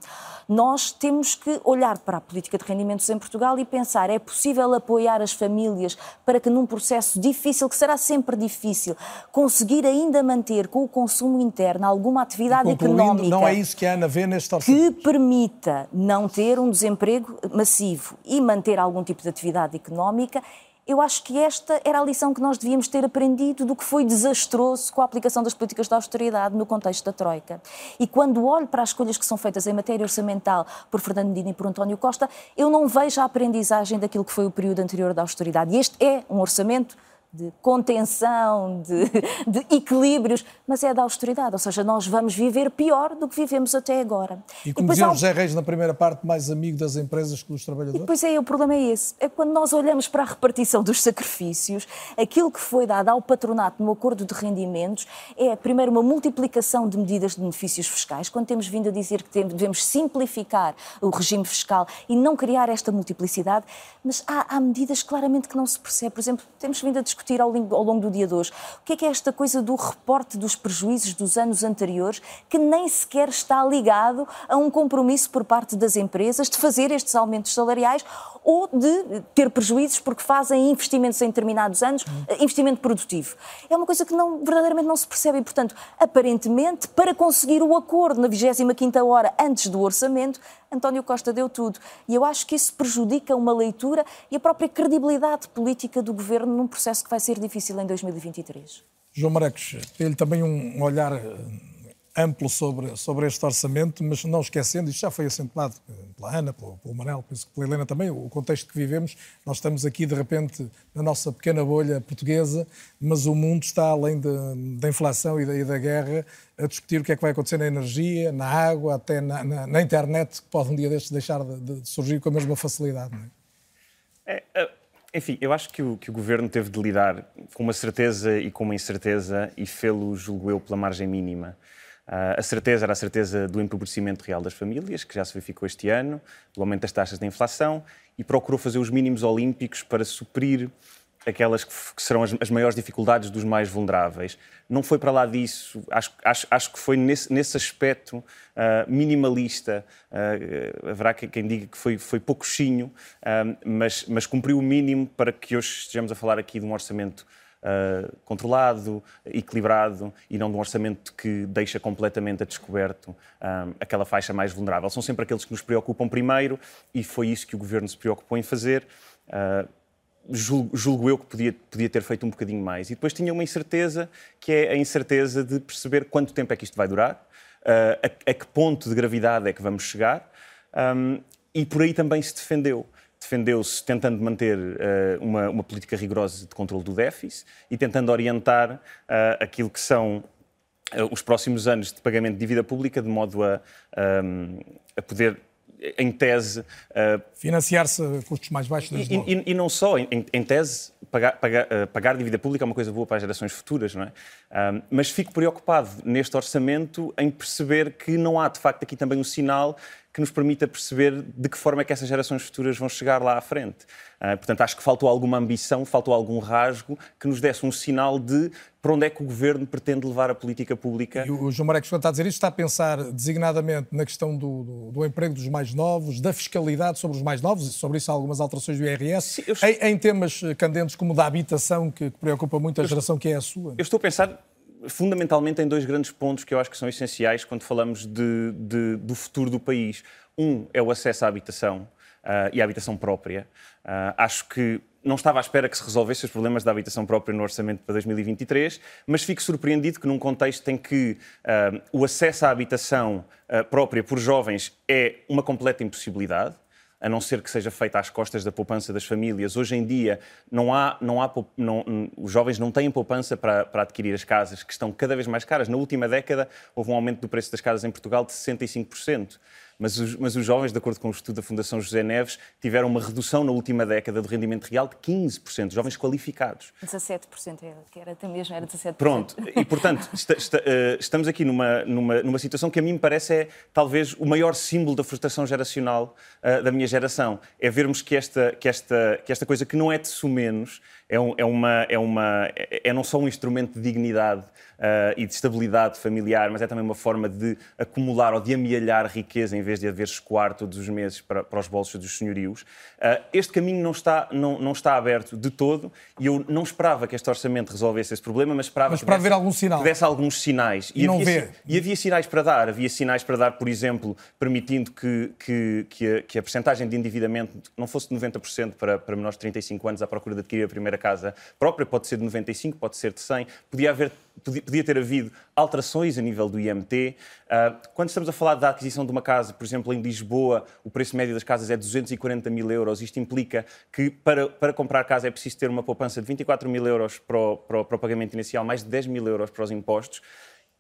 nós temos que olhar para a política de rendimentos em Portugal e pensar: é possível apoiar as famílias para que, num processo difícil, que será sempre difícil, conseguir ainda manter com o consumo interno alguma atividade económica. Não é isso que a Ana vê neste orçamento. Que permita não ter um desemprego massivo e manter algum tipo de atividade económica eu acho que esta era a lição que nós devíamos ter aprendido do que foi desastroso com a aplicação das políticas de austeridade no contexto da Troika. E quando olho para as escolhas que são feitas em matéria orçamental por Fernando Medina e por António Costa, eu não vejo a aprendizagem daquilo que foi o período anterior da austeridade. E este é um orçamento de contenção, de, de, equilíbrios, mas é da austeridade. Ou seja, nós vamos viver pior do que vivemos até agora. E como e dizia há... José Reis na primeira parte, mais amigo das empresas que dos trabalhadores? E pois é, o problema é esse. É quando nós olhamos para a repartição dos sacrifícios, aquilo que foi dado ao patronato no acordo de rendimentos é, primeiro, uma multiplicação de medidas de benefícios fiscais, quando temos vindo a dizer que devemos simplificar o regime fiscal e não criar esta multiplicidade, mas há, há medidas claramente que não se percebe. Por exemplo, temos vindo a discutir discutir ao, ao longo do dia de hoje. O que é que é esta coisa do reporte dos prejuízos dos anos anteriores, que nem sequer está ligado a um compromisso por parte das empresas de fazer estes aumentos salariais ou de ter prejuízos porque fazem investimentos em determinados anos, investimento produtivo. É uma coisa que não, verdadeiramente não se percebe e, portanto, aparentemente, para conseguir o acordo na 25ª hora antes do orçamento, António Costa deu tudo. E eu acho que isso prejudica uma leitura e a própria credibilidade política do governo num processo que vai ser difícil em 2023. João Marcos, tem também um olhar amplo sobre, sobre este orçamento, mas não esquecendo, isto já foi acentuado pela Ana, pelo, pelo Manel, penso que pela Helena também, o contexto que vivemos, nós estamos aqui de repente na nossa pequena bolha portuguesa, mas o mundo está além da inflação e da, e da, guerra a discutir o que é que vai acontecer na energia, na água, até na, na, na internet, que pode um dia destes deixar de, de, surgir com a mesma facilidade. É? É, é, enfim, eu acho que o, que o governo teve de lidar com uma certeza e com uma incerteza e fê-lo, julgo eu, pela margem mínima. Uh, a certeza era a certeza do empobrecimento real das famílias, que já se verificou este ano, do aumento das taxas de inflação, e procurou fazer os mínimos olímpicos para suprir aquelas que, serão as, as, maiores dificuldades dos mais vulneráveis. Não foi para lá disso, acho, acho, acho que foi nesse, nesse aspecto uh, minimalista. Uh, haverá quem diga que foi, foi pouquinho, mas, mas cumpriu o mínimo para que hoje estejamos a falar aqui de um orçamento uh, controlado, equilibrado e não de um orçamento que deixa completamente a descoberto ah, aquela faixa mais vulnerável. São sempre aqueles que nos preocupam primeiro e foi isso que o governo se preocupou em fazer. Uh, julgo, julgo, eu que podia, podia ter feito um bocadinho mais. E depois tinha uma incerteza, que é a incerteza de perceber quanto tempo é que isto vai durar, uh, a, a, que ponto de gravidade é que vamos chegar, um, e por aí também se defendeu defendeu-se tentando manter uh, uma, uma, política rigorosa de controle do déficit e tentando orientar uh, aquilo que são uh, os próximos anos de pagamento de dívida pública, de modo a, um, a poder em tese. Uh, Financiar-se a custos mais baixos e, e, e, não só, em, em tese, pagar, pagar, uh, pagar, dívida pública é uma coisa boa para as gerações futuras, não é? Uh, mas fico preocupado neste orçamento em perceber que não há, de facto, aqui também um sinal que nos permita perceber de que forma é que essas gerações futuras vão chegar lá à frente. Uh, portanto, acho que faltou alguma ambição, faltou algum rasgo que nos desse um sinal de para onde é que o governo pretende levar a política pública. E o João Marcos, quando está a dizer isto, está a pensar designadamente na questão do, do, do, emprego dos mais novos, da fiscalidade sobre os mais novos, e sobre isso há algumas alterações do IRS, Sim, eu... em, em, temas candentes como da habitação, que, que preocupa muito a eu geração estou... que é a sua. Eu estou a pensar fundamentalmente em dois grandes pontos que eu acho que são essenciais quando falamos de, de, do futuro do país. Um é o acesso à habitação uh, e à habitação própria. Uh, acho que não estava à espera que se resolvessem os problemas da habitação própria no orçamento para 2023, mas fico surpreendido que num contexto em que uh, o acesso à habitação própria por jovens é uma completa impossibilidade, a não ser que seja feita às costas da poupança das famílias. Hoje em dia, não há, não há, não, os jovens não têm poupança para, para, adquirir as casas, que estão cada vez mais caras. Na última década, houve um aumento do preço das casas em Portugal de 65% mas os, mas os jovens, de acordo com o estudo da Fundação José Neves, tiveram uma redução na última década do rendimento real de 15%, jovens qualificados. 17%, é, que era até mesmo, era 17%. Pronto, e portanto, está, está, uh, estamos aqui numa, numa, numa situação que a mim me parece é talvez o maior símbolo da frustração geracional uh, da minha geração. É vermos que esta, que, esta, que esta coisa que não é de sumenos, é, um, é, uma, é, uma, é, não só um instrumento de dignidade uh, e de estabilidade familiar, mas é também uma forma de acumular ou de amealhar riqueza em vez de haver escoar todos os meses para, para os bolsos dos senhorios. Uh, este caminho não está, não, não está aberto de todo e eu não esperava que este orçamento resolvesse esse problema, mas esperava mas que, desse, algum sinal. que desse alguns sinais. E, e não havia, vê. e havia sinais para dar. Havia sinais para dar, por exemplo, permitindo que, que, que a, que a percentagem de endividamento não fosse de 90% para, para menores de 35 anos à procura de adquirir a primeira casa própria, pode ser de 95, pode ser de 100, podia haver podia ter havido alterações a nível do IMT. Uh, quando estamos a falar da aquisição de uma casa, por exemplo, em Lisboa, o preço médio das casas é 240 mil euros. Isto implica que para, para comprar casa é preciso ter uma poupança de 24 mil euros para o, para o, para o pagamento inicial, mais de 10 mil euros para os impostos.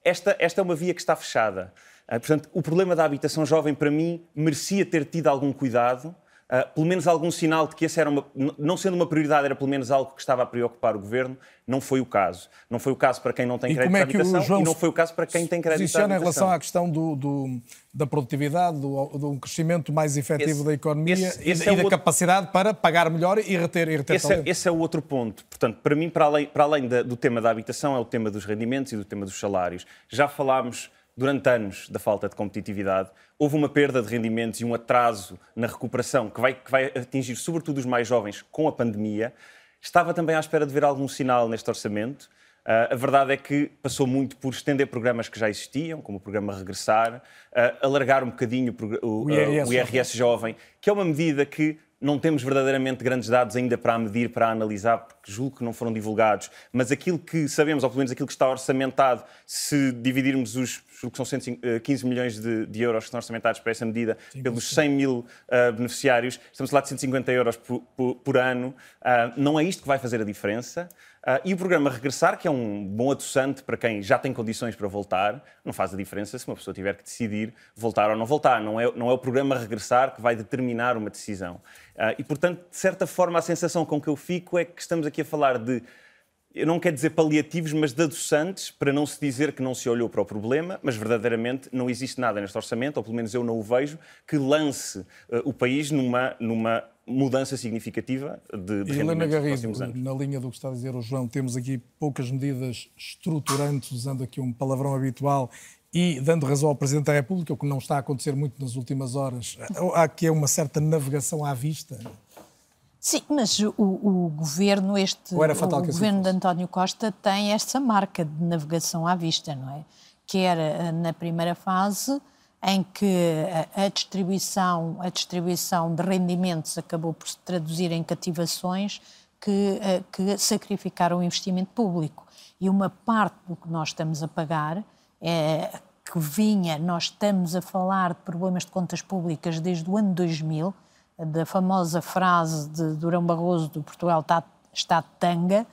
Esta, esta é uma via que está fechada. Uh, portanto, o problema da habitação jovem, para mim, merecia ter tido algum cuidado Uh, pelo menos algum sinal de que essa era uma, não sendo uma prioridade, era pelo menos algo que estava a preocupar o governo, não foi o caso. Não foi o caso para quem não tem crédito é de habitação João e não foi o caso para quem tem crédito de habitação. em relação à questão do, do, da produtividade, do, do crescimento mais efetivo esse, da economia esse, esse e, é e da outro... capacidade para pagar melhor e reter, e reter esse, é, esse é o outro ponto. Portanto, para mim, para além, para além da, do tema da habitação, é o tema dos rendimentos e do tema dos salários. Já falámos durante anos da falta de competitividade. Houve uma perda de rendimentos e um atraso na recuperação que vai, que vai atingir sobretudo os mais jovens com a pandemia. Estava também à espera de ver algum sinal neste orçamento. Uh, a verdade é que passou muito por estender programas que já existiam, como o programa Regressar, uh, alargar um bocadinho o, o, o, IRS, o IRS Jovem, que é uma medida que não temos verdadeiramente grandes dados ainda para medir, para analisar, porque julgo que não foram divulgados, mas aquilo que sabemos, ou pelo menos aquilo que está orçamentado, se dividirmos os julgo que são 115 eh, milhões de, de, euros que estão orçamentados para essa medida, sim, pelos 100 mil uh, beneficiários, estamos lá de 150 euros por, por, por ano. Uh, não é isto que vai fazer a diferença. Uh, e o programa Regressar, que é um bom adoçante para quem já tem condições para voltar, não faz a diferença se uma pessoa tiver que decidir voltar ou não voltar. Não é, não é o programa Regressar que vai determinar uma decisão. Uh, e, portanto, de certa forma, a sensação com que eu fico é que estamos aqui a falar de eu não quero dizer paliativos, mas de adoçantes, para não se dizer que não se olhou para o problema, mas verdadeiramente não existe nada neste orçamento, ou pelo menos eu não o vejo, que lance uh, o país numa, numa mudança significativa de, de Helena Garrido, na linha do que está a dizer o João, temos aqui poucas medidas estruturantes, usando aqui um palavrão habitual, e dando razão ao Presidente da República, o que não está a acontecer muito nas últimas horas. Há aqui uma certa navegação à vista. Sim, mas o, o governo, este, o governo de António Costa tem esta marca de navegação à vista, não é? Que era eh, na primeira fase em que a, distribuição, a distribuição de rendimentos acabou por se traduzir em cativações que, eh, que sacrificaram o investimento público. E uma parte do que nós estamos a pagar é que vinha, nós estamos a falar de problemas de contas públicas desde o ano 2000, da famosa frase de Durão Barroso do Portugal está, está tanga?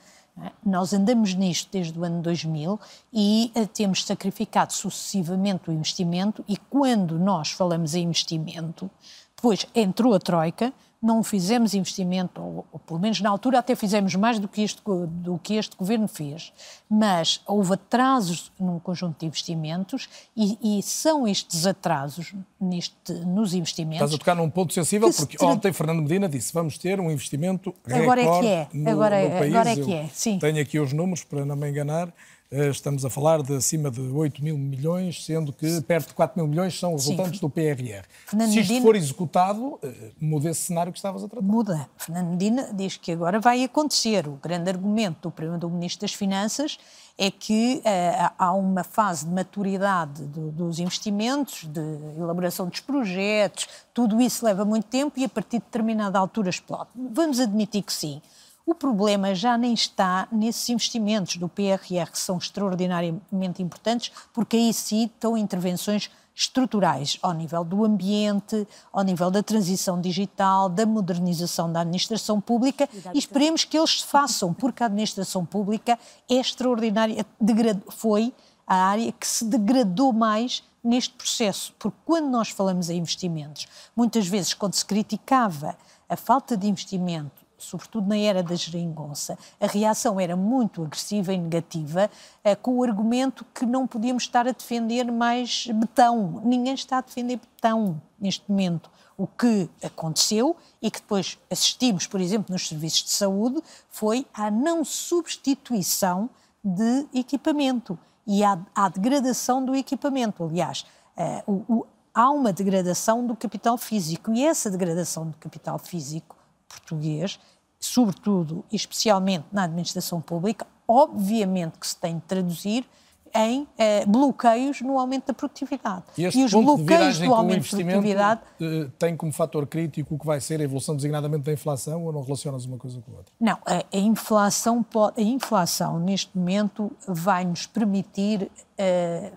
Nós andamos nisto desde o ano 2000 e eh, temos sacrificado sucessivamente o investimento e quando nós falamos em investimento, depois entrou a Troika, não fizemos investimento, ou, ou, pelo menos na altura até fizemos mais do que, este, do que este governo fez, mas houve atrasos num conjunto de investimentos e, e são estes atrasos neste, nos investimentos. Estás a tocar num ponto sensível, porque ontem Fernando Medina disse vamos ter um investimento agora é que é. Agora, no país. Agora é que é, sim. Tenho aqui os números para não me enganar. Eh, estamos a falar de acima de 8 mil milhões, sendo que perto de 4 mil milhões são resultantes Sim. do PRR. Fernando Se isto Medina... for executado, eh, muda esse cenário que estavas a tratar. Muda. Fernando Medina diz que agora vai acontecer. O grande argumento do, do Ministro das Finanças é que uh, há uma fase de maturidade do, dos investimentos, de elaboração dos projetos, tudo isso leva muito tempo e a partir de determinada altura explode. Vamos admitir que sim. O problema já nem está nesses investimentos do PRR, que são extraordinariamente importantes, porque aí sim estão intervenções estruturais ao nível do ambiente, ao nível da transição digital, da modernização da administração pública e esperemos que eles se façam, porque a administração pública é extraordinária, foi a área que se degradou mais neste processo, porque quando nós falamos em investimentos, muitas vezes quando se criticava a falta de investimento sobretudo na era da geringonça, a reação era muito agressiva e negativa, eh, com o argumento que não podíamos estar a defender mais betão. Ninguém está a defender betão neste momento. O que aconteceu e que depois assistimos, por exemplo, nos serviços de saúde, foi a não substituição de equipamento e à, degradação do equipamento. Aliás, eh, o, o, há uma degradação do capital físico e essa degradação do capital físico português, sobretudo e especialmente na administração pública, obviamente que se tem de traduzir em eh, bloqueios no aumento da produtividade. E, e os bloqueios do aumento da produtividade eh, tem como fator crítico o que vai ser a evolução designadamente da inflação ou não relacionas uma coisa com a outra? Não, a, a inflação, a inflação neste momento vai nos permitir eh,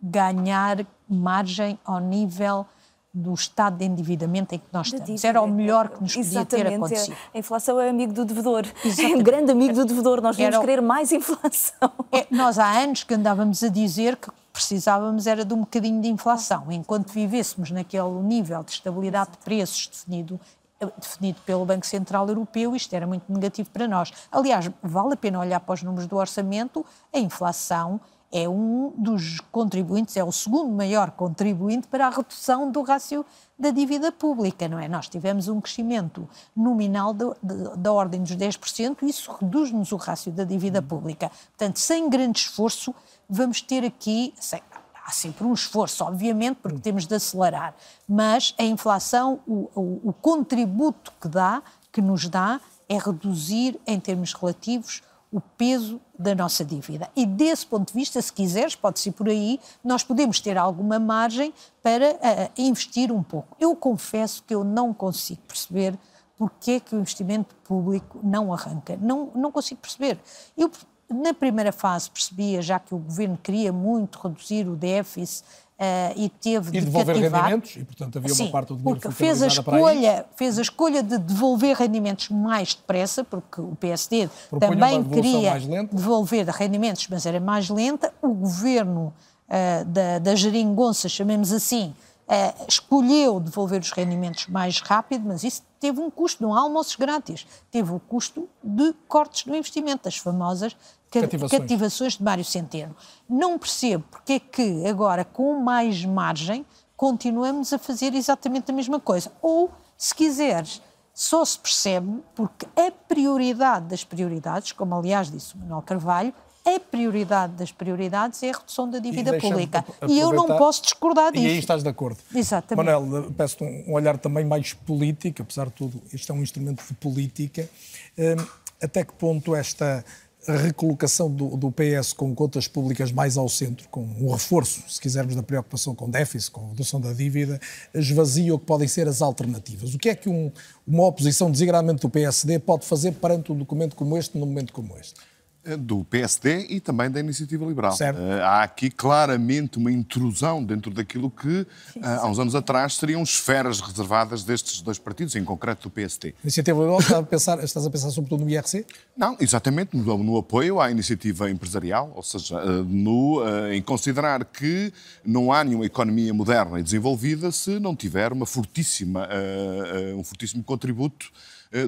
ganhar margem ao nível do estado de endividamento em que nós estamos. Era o melhor que nos podia Exatamente. ter acontecido. A inflação é amigo do devedor. Exatamente. É um grande amigo do devedor. Nós vamos Era... querer mais inflação. É, nós há anos que andávamos a dizer que precisávamos era de um bocadinho de inflação. Enquanto vivêssemos naquele nível de estabilidade de preços definido definido pelo Banco Central Europeu, isto era muito negativo para nós. Aliás, vale a pena olhar para os números do orçamento, a inflação é um dos contribuintes, é o segundo maior contribuinte para a redução do rácio da dívida pública, não é? Nós tivemos um crescimento nominal de, de, da ordem dos 10%, e isso reduz-nos o rácio da dívida pública. Portanto, sem grande esforço, vamos ter aqui, sem, há sempre um esforço, obviamente, porque temos de acelerar, mas a inflação, o, o, o contributo que dá, que nos dá, é reduzir, em termos relativos, o peso da nossa dívida. E desse ponto de vista, se quiseres, pode ser por aí, nós podemos ter alguma margem para uh, investir um pouco. Eu confesso que eu não consigo perceber porque é que o investimento público não arranca. Não, não consigo perceber. Eu, na primeira fase, percebia, já que o governo queria muito reduzir o déficit Uh, e teve e de devolver cativar. rendimentos e portanto havia Sim, uma parte do dinheiro porque fez a escolha fez a escolha de devolver rendimentos mais depressa porque o PSD Propunha também queria devolver rendimentos mas era mais lenta. O governo uh, da, da geringonça chamemos assim uh, escolheu devolver os rendimentos mais rápido mas isso teve um custo não há almoços grátis. Teve o custo de cortes no investimento as famosas cativações. cativações de Mário Centeno. Não percebo porque é que agora, com mais margem, continuamos a fazer exatamente a mesma coisa. Ou, se quiseres, só se percebe porque a prioridade das prioridades, como aliás disse o Manuel Carvalho, a prioridade das prioridades é a redução da dívida pública. E eu não posso discordar disso. E aí estás de acordo. Exatamente. Manuel, peço um olhar também mais político, apesar de tudo, este é um instrumento de política. Hum, até que ponto esta a recolocação do, do, PS com contas públicas mais ao centro, com um reforço, se quisermos, da preocupação com déficit, com redução da dívida, esvazia o que podem ser as alternativas. O que é que um, uma oposição, designadamente do PSD, pode fazer perante um documento como este, num momento como este? Do PSD e também da Iniciativa Liberal. Certo. Uh, há aqui claramente uma intrusão dentro daquilo que uh, há uns anos atrás seriam esferas reservadas destes dois partidos, em concreto do PSD. Iniciativa Liberal, estás a pensar, estás a pensar sobretudo no IRC? Não, exatamente, no, no apoio à iniciativa empresarial, ou seja, no, em considerar que não há nenhuma economia moderna e desenvolvida se não tiver uma fortíssima, um fortíssimo contributo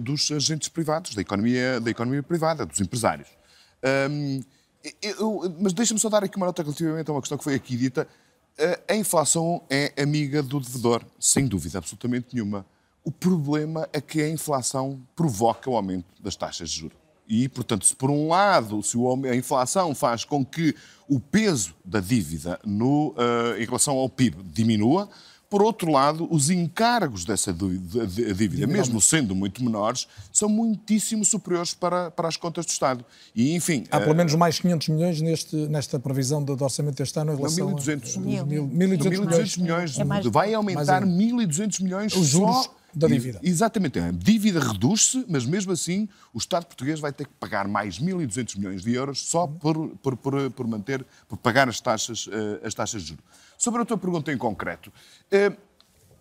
dos agentes privados, da economia, da economia privada, dos empresários. Um, eu, mas deixa-me só dar aqui uma nota relativamente a uma questão que foi aqui dita. A inflação é amiga do devedor, sem dúvida absolutamente nenhuma. O problema é que a inflação provoca o aumento das taxas de juros. E, portanto, se por um lado se a inflação faz com que o peso da dívida no, uh, em relação ao PIB diminua, por outro lado, os encargos dessa dívida, mesmo sendo muito menores, são muitíssimo superiores para, para as contas do Estado. E, enfim... Há pelo menos mais 500 milhões neste, nesta previsão do, orçamento deste ano em relação 1.200 a... 1.200 milhões. milhões. É vai aumentar 1.200 milhões os juros só da dívida. Exatamente. A dívida reduz-se, mas mesmo assim o Estado português vai ter que pagar mais 1.200 milhões de euros só por, por, por, por manter, por pagar as taxas, uh, as taxas de juros. Sobre a tua pergunta em concreto, uh,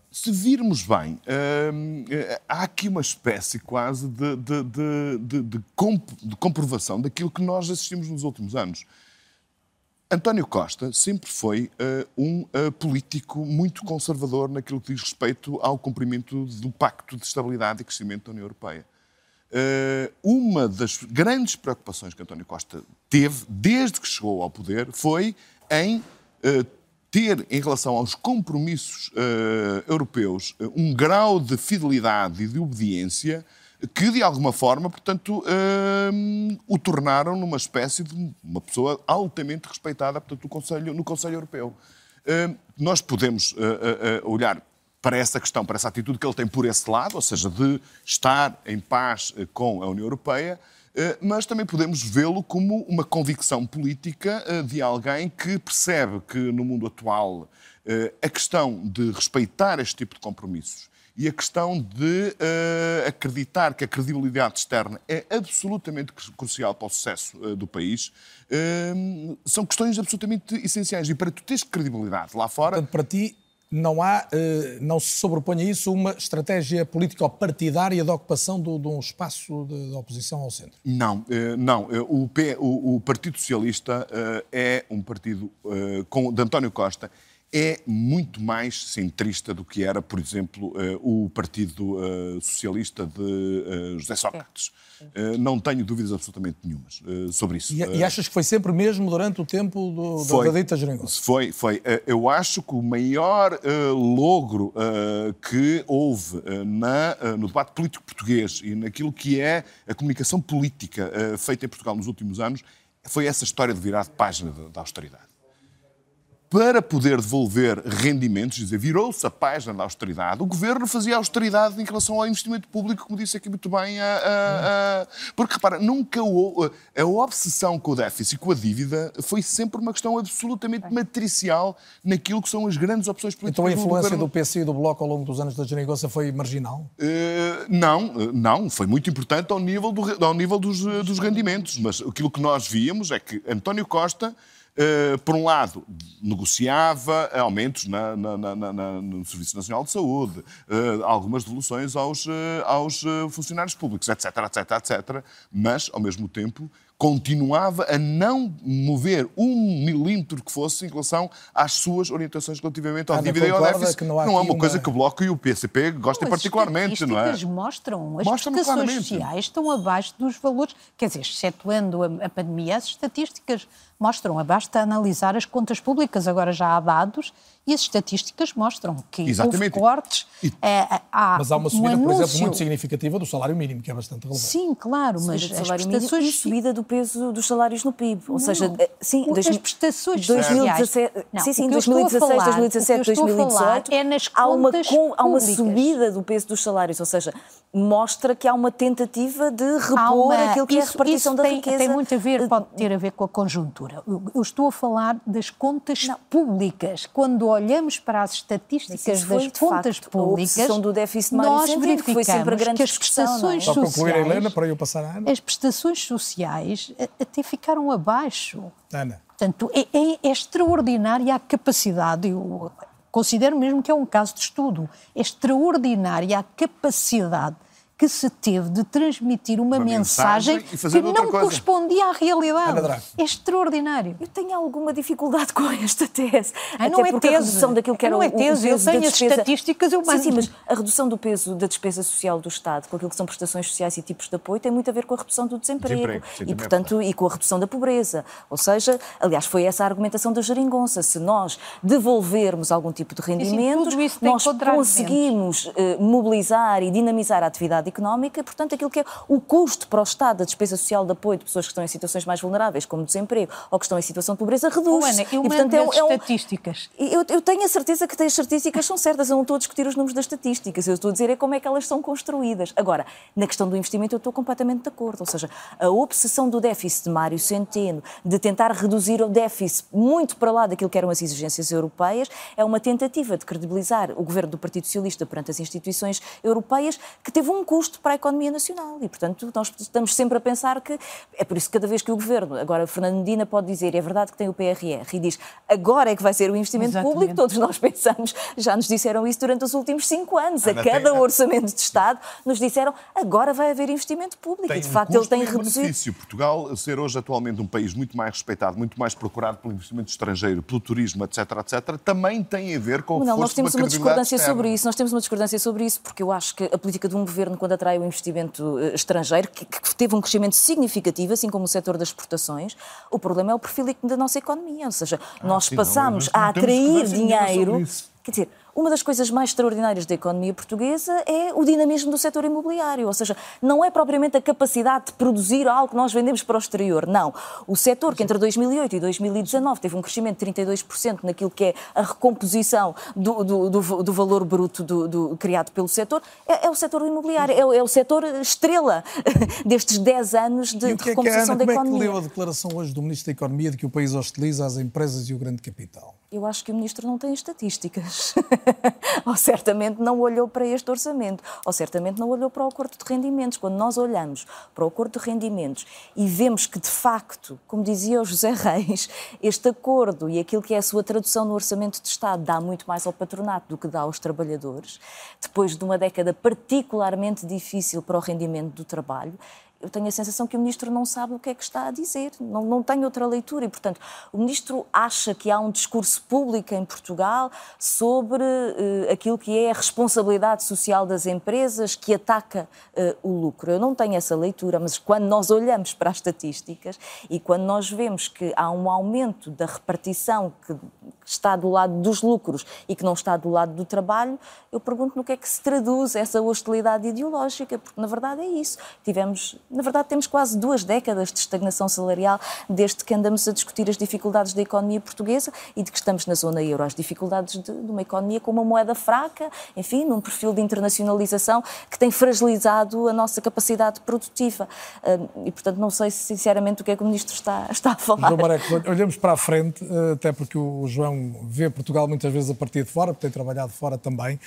se virmos bem, uh, há aqui uma espécie quase de, de, de, de, comp de comprovação daquilo que nós assistimos nos últimos anos. António Costa sempre foi um político muito conservador naquilo que diz respeito ao cumprimento do Pacto de Estabilidade e Crescimento da União Europeia. Uma das grandes preocupações que António Costa teve desde que chegou ao poder foi em ter, em relação aos compromissos europeus, um grau de fidelidade e de obediência que de alguma forma, portanto, hum, o tornaram numa espécie de uma pessoa altamente respeitada portanto, no, Conselho, no Conselho Europeu. Hum, nós podemos uh, uh, olhar para essa questão, para essa atitude que ele tem por esse lado, ou seja, de estar em paz com a União Europeia, eh, mas também podemos vê-lo como uma convicção política eh, de alguém que percebe que no mundo atual eh, a questão de respeitar este tipo de compromissos e a questão de uh, acreditar que a credibilidade externa é absolutamente crucial para o sucesso uh, do país, uh, são questões absolutamente essenciais. E para tu teres credibilidade lá fora. Portanto, para ti, não há, não se sobrepõe a isso uma estratégia político-partidária de ocupação de, um espaço de, oposição ao centro? Não, não. O, P, o, Partido Socialista é um partido de António Costa é muito mais centrista do que era, por exemplo, eh, o Partido eh, Socialista de eh, José Sócrates. Não tenho dúvidas absolutamente nenhumas sobre isso. E, e achas que foi sempre mesmo durante o tempo do, foi, da dita geringonça? Foi, foi. Eu acho que o maior logro que houve na, no debate político português e naquilo que é a comunicação política feita em Portugal nos últimos anos foi essa história de virar de página da austeridade para poder devolver rendimentos, dizer, virou-se a página da austeridade, o governo fazia austeridade em relação ao investimento público, como disse aqui muito bem. A, a, a... Porque, repara, nunca o, a obsessão com o déficit, com a dívida, foi sempre uma questão absolutamente matricial naquilo que são as grandes opções políticas. Então a influência do, governo... do PC e do Bloco ao longo dos anos da geringonça foi marginal? Uh, não, não, foi muito importante ao nível, do, ao nível dos, dos rendimentos, mas aquilo que nós víamos é que António Costa Uh, por um lado, negociava aumentos na, na, na, no Serviço Nacional de Saúde, uh, algumas devoluções aos, uh, aos funcionários públicos, etc, etc, etc. Mas, ao mesmo tempo, continuava a não mover um milímetro que fosse em relação às suas orientações relativamente ao dívida e ao déficit. Que não, não é uma, uma, coisa que o Bloco e o PCP gostem particularmente, não é? As mostram, as mostram prestações sociais estão abaixo dos valores, quer dizer, excetuando a, a pandemia, as estatísticas mostram, basta analisar as contas públicas, agora já há dados e as estatísticas mostram que Exatamente. houve cortes. E... É, há mas há uma subida, um por exemplo, muito significativa do salário mínimo, que é bastante relevante. Sim, claro, mas as prestações... E subida do peso dos salários no PIB. Ou não, seja, eh, sim, dois, as prestações 2017, não, sim, sim, 2016, falar, 2017, 2018, é nas há uma, com, há uma subida do peso dos salários, ou seja, mostra que há uma tentativa de repor uma, aquilo que isso, é a repartição da tem, riqueza. Tem muito a ver, pode ter a ver com a conjuntura. Eu, eu estou a falar das contas não. públicas. Quando olhamos para as estatísticas das contas facto, públicas, a do déficit nós verificamos que, foi sempre a grande que as prestações é? sociais, Helena, para eu passar a Ana. as prestações sociais até ficaram abaixo. Ana. Portanto, é, é, é extraordinária a capacidade, eu considero mesmo que é um caso de estudo, é extraordinária a capacidade que se teve de transmitir uma, uma mensagem, mensagem que não correspondia à realidade. É extraordinário. Eu tenho alguma dificuldade com esta tese. Ah, não é tese. A redução daquilo que era não é tese. eu tenho as estatísticas, eu mando. Sim, sim, mas a redução do peso da despesa social do Estado, com aquilo que são prestações sociais e tipos de apoio, tem muito a ver com a redução do desemprego. desemprego sim, e, portanto, é e com a redução da pobreza. Ou seja, aliás, foi essa a argumentação da geringonça. Se nós devolvermos algum tipo de rendimentos, nós conseguimos uh, mobilizar e dinamizar a atividade económica, portanto, aquilo que é o custo para o Estado da despesa social de apoio de pessoas que estão em situações mais vulneráveis, como desemprego, ou que estão em situação de pobreza, reduz. Ana, eu e, portanto, é, é um, estatísticas. Eu, eu, tenho a certeza que as estatísticas são certas, eu não estou a discutir os números das estatísticas, eu estou a dizer é como é que elas são construídas. Agora, na questão do investimento, eu estou completamente de acordo, ou seja, a obsessão do déficit de Mário Centeno, de tentar reduzir o déficit muito para lá daquilo que eram as exigências europeias, é uma tentativa de credibilizar o governo do Partido Socialista perante as instituições europeias, que teve um custo para a economia nacional. E, portanto, nós estamos sempre a pensar que. É por isso que cada vez que o governo. Agora, Fernando Medina pode dizer, é verdade que tem o PRR, e diz agora é que vai ser o investimento Exatamente. público, todos nós pensamos, já nos disseram isso durante os últimos cinco anos. Ana a cada tem... orçamento de Estado nos disseram agora vai haver investimento público. Tem e, de facto, ele tem reduzido. benefício. Portugal ser hoje atualmente um país muito mais respeitado, muito mais procurado pelo investimento estrangeiro, pelo turismo, etc., etc., também tem a ver com o Não, nós temos uma, uma discordância externa. sobre isso. Nós temos uma discordância sobre isso porque eu acho que a política de um governo, quando atrai o investimento eh, estrangeiro, que, que teve um crescimento significativo, assim como o setor das exportações, o problema é o perfil da nossa economia. Ou seja, ah, nós sim, passamos não, a atrair dinheiro. Quer dizer, Uma das coisas mais extraordinárias da economia portuguesa é o dinamismo do setor imobiliário, ou seja, não é propriamente a capacidade de produzir algo que nós vendemos para o exterior, não. O setor que entre 2008 e 2019 teve um crescimento de 32% naquilo que é a recomposição do, do, do, do valor bruto do, criado pelo setor, é, é o setor imobiliário, é, é, o setor estrela destes 10 anos de, e o que é recomposição que, Ana, da economia. Como é que leu a declaração hoje do Ministro da Economia de que o país hostiliza as empresas e o grande capital? Eu acho que o Ministro não tem estatísticas. ou certamente não olhou para este orçamento, ou certamente não olhou para o acordo de rendimentos. Quando nós olhamos para o acordo de rendimentos e vemos que, de facto, como dizia o José Reis, este acordo e aquilo que é a sua tradução no orçamento de Estado dá muito mais ao patronato do que dá aos trabalhadores, depois de uma década particularmente difícil para o rendimento do trabalho, eu tenho a sensação que o ministro não sabe o que é que está a dizer, não, não tem outra leitura e, portanto, o ministro acha que há um discurso público em Portugal sobre uh, aquilo que é a responsabilidade social das empresas que ataca uh, o lucro. Eu não tenho essa leitura, mas quando nós olhamos para as estatísticas e quando nós vemos que há um aumento da repartição que está do lado dos lucros e que não está do lado do trabalho, eu pergunto no que é que se traduz essa hostilidade ideológica, porque na verdade é isso. Tivemos na verdade, temos quase duas décadas de estagnação salarial desde que andamos a discutir as dificuldades da economia portuguesa e de que estamos na zona euro. As dificuldades de, de uma economia com uma moeda fraca, enfim, num perfil de internacionalização que tem fragilizado a nossa capacidade produtiva. E, portanto, não sei sinceramente o que é que o Ministro está, está a falar. João Marecos, olhamos para a frente, eh, até porque o João vê Portugal muitas vezes a partir de fora, porque tem trabalhado fora também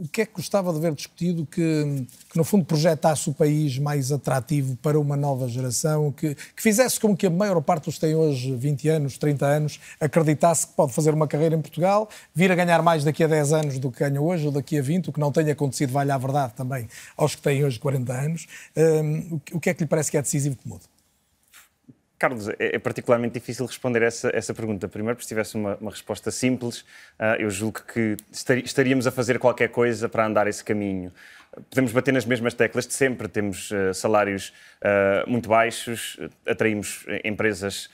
o que é que gostava de ver discutido que, que, no fundo, projetasse o país mais atrativo para uma nova geração, que, que, fizesse com que a maior parte dos que têm hoje 20 anos, 30 anos, acreditasse que pode fazer uma carreira em Portugal, vir a ganhar mais daqui a 10 anos do que ganha hoje, ou daqui a 20, o que não tenha acontecido, vale a verdade também aos que têm hoje 40 anos. Um, o que é que lhe parece que é decisivo que mude? Carlos, é, é particularmente difícil responder essa, essa pergunta. Primeiro, porque se tivesse uma, uma resposta simples, uh, eu julgo que estaríamos a fazer qualquer coisa para andar esse caminho. Podemos bater nas mesmas teclas de sempre, temos uh, salários uh, muito baixos, atraímos empresas,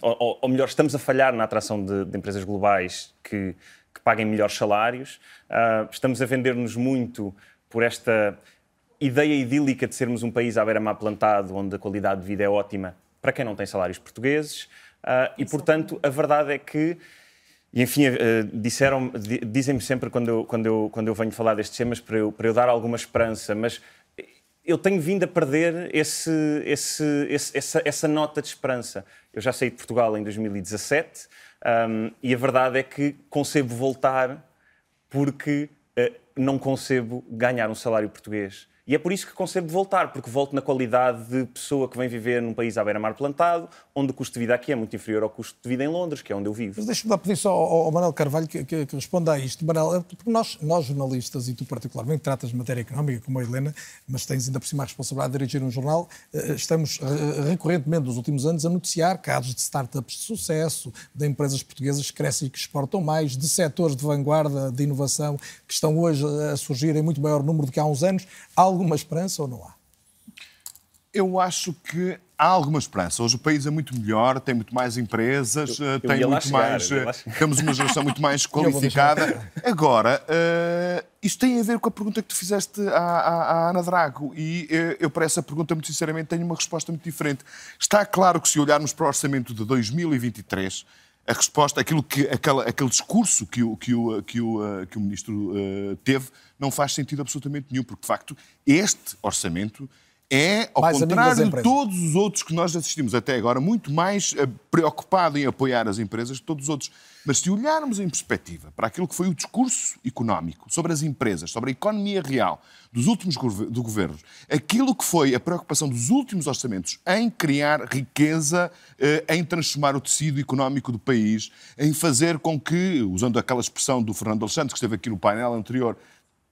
ou, ou, melhor, estamos a falhar na atração de, de empresas globais que, que, paguem melhores salários, estamos a vender-nos muito por esta ideia idílica de sermos um país à beira-mar plantado, onde a qualidade de vida é ótima, para quem não tem salários portugueses. Uh, e, portanto, a verdade é que, e enfim, uh, disseram, dizem-me sempre quando eu, quando, eu, quando eu venho falar destes temas para eu, para eu dar alguma esperança, mas eu tenho vindo a perder esse, esse, esse, essa, essa, nota de esperança. Eu já saí de Portugal em 2017 um, e a verdade é que concebo voltar porque uh, não concebo ganhar um salário português. E é por isso que concebo voltar, porque volto na qualidade de pessoa que vem viver num país à beira-mar plantado, onde o custo de vida aqui é muito inferior ao custo de vida em Londres, que é onde eu vivo. Mas deixa-me dar pedir só ao, ao Manuel Carvalho que, que, que, responda a isto. Manuel, porque nós, nós, jornalistas, e tu particularmente, tratas de matéria económica, como a Helena, mas tens ainda por cima a responsabilidade de dirigir um jornal, eh, estamos recorrentemente nos últimos anos a noticiar casos de startups de sucesso, de empresas portuguesas que crescem e que exportam mais, de setores de vanguarda, de inovação, que estão hoje a surgir em muito maior número do que há uns anos. Alguma esperança ou não há? Eu acho que há alguma esperança. Hoje o país é muito melhor, tem muito mais empresas, eu, eu tem muito chegar, mais. Temos uma geração muito mais qualificada. Agora, uh, isto tem a ver com a pergunta que tu fizeste à, à, à Ana Drago. E uh, eu, para essa pergunta, muito sinceramente, tenho uma resposta muito diferente. Está claro que se olharmos para o orçamento de 2023 a resposta, aquilo que, aquela, aquele discurso que o, que o, que o, eh, que o ministro uh, teve, não faz sentido absolutamente nenhum, porque de facto este orçamento é, ao mais contrário de todos os outros que nós assistimos até agora, muito mais uh, preocupado em apoiar as empresas que todos os outros. Mas se olharmos em perspectiva para aquilo que foi o discurso económico sobre as empresas, sobre a economia real dos últimos do governos, aquilo que foi a preocupação dos últimos orçamentos em criar riqueza, uh, em transformar o tecido económico do país, em fazer com que, usando aquela expressão do Fernando Alexandre, que esteve aqui no painel anterior,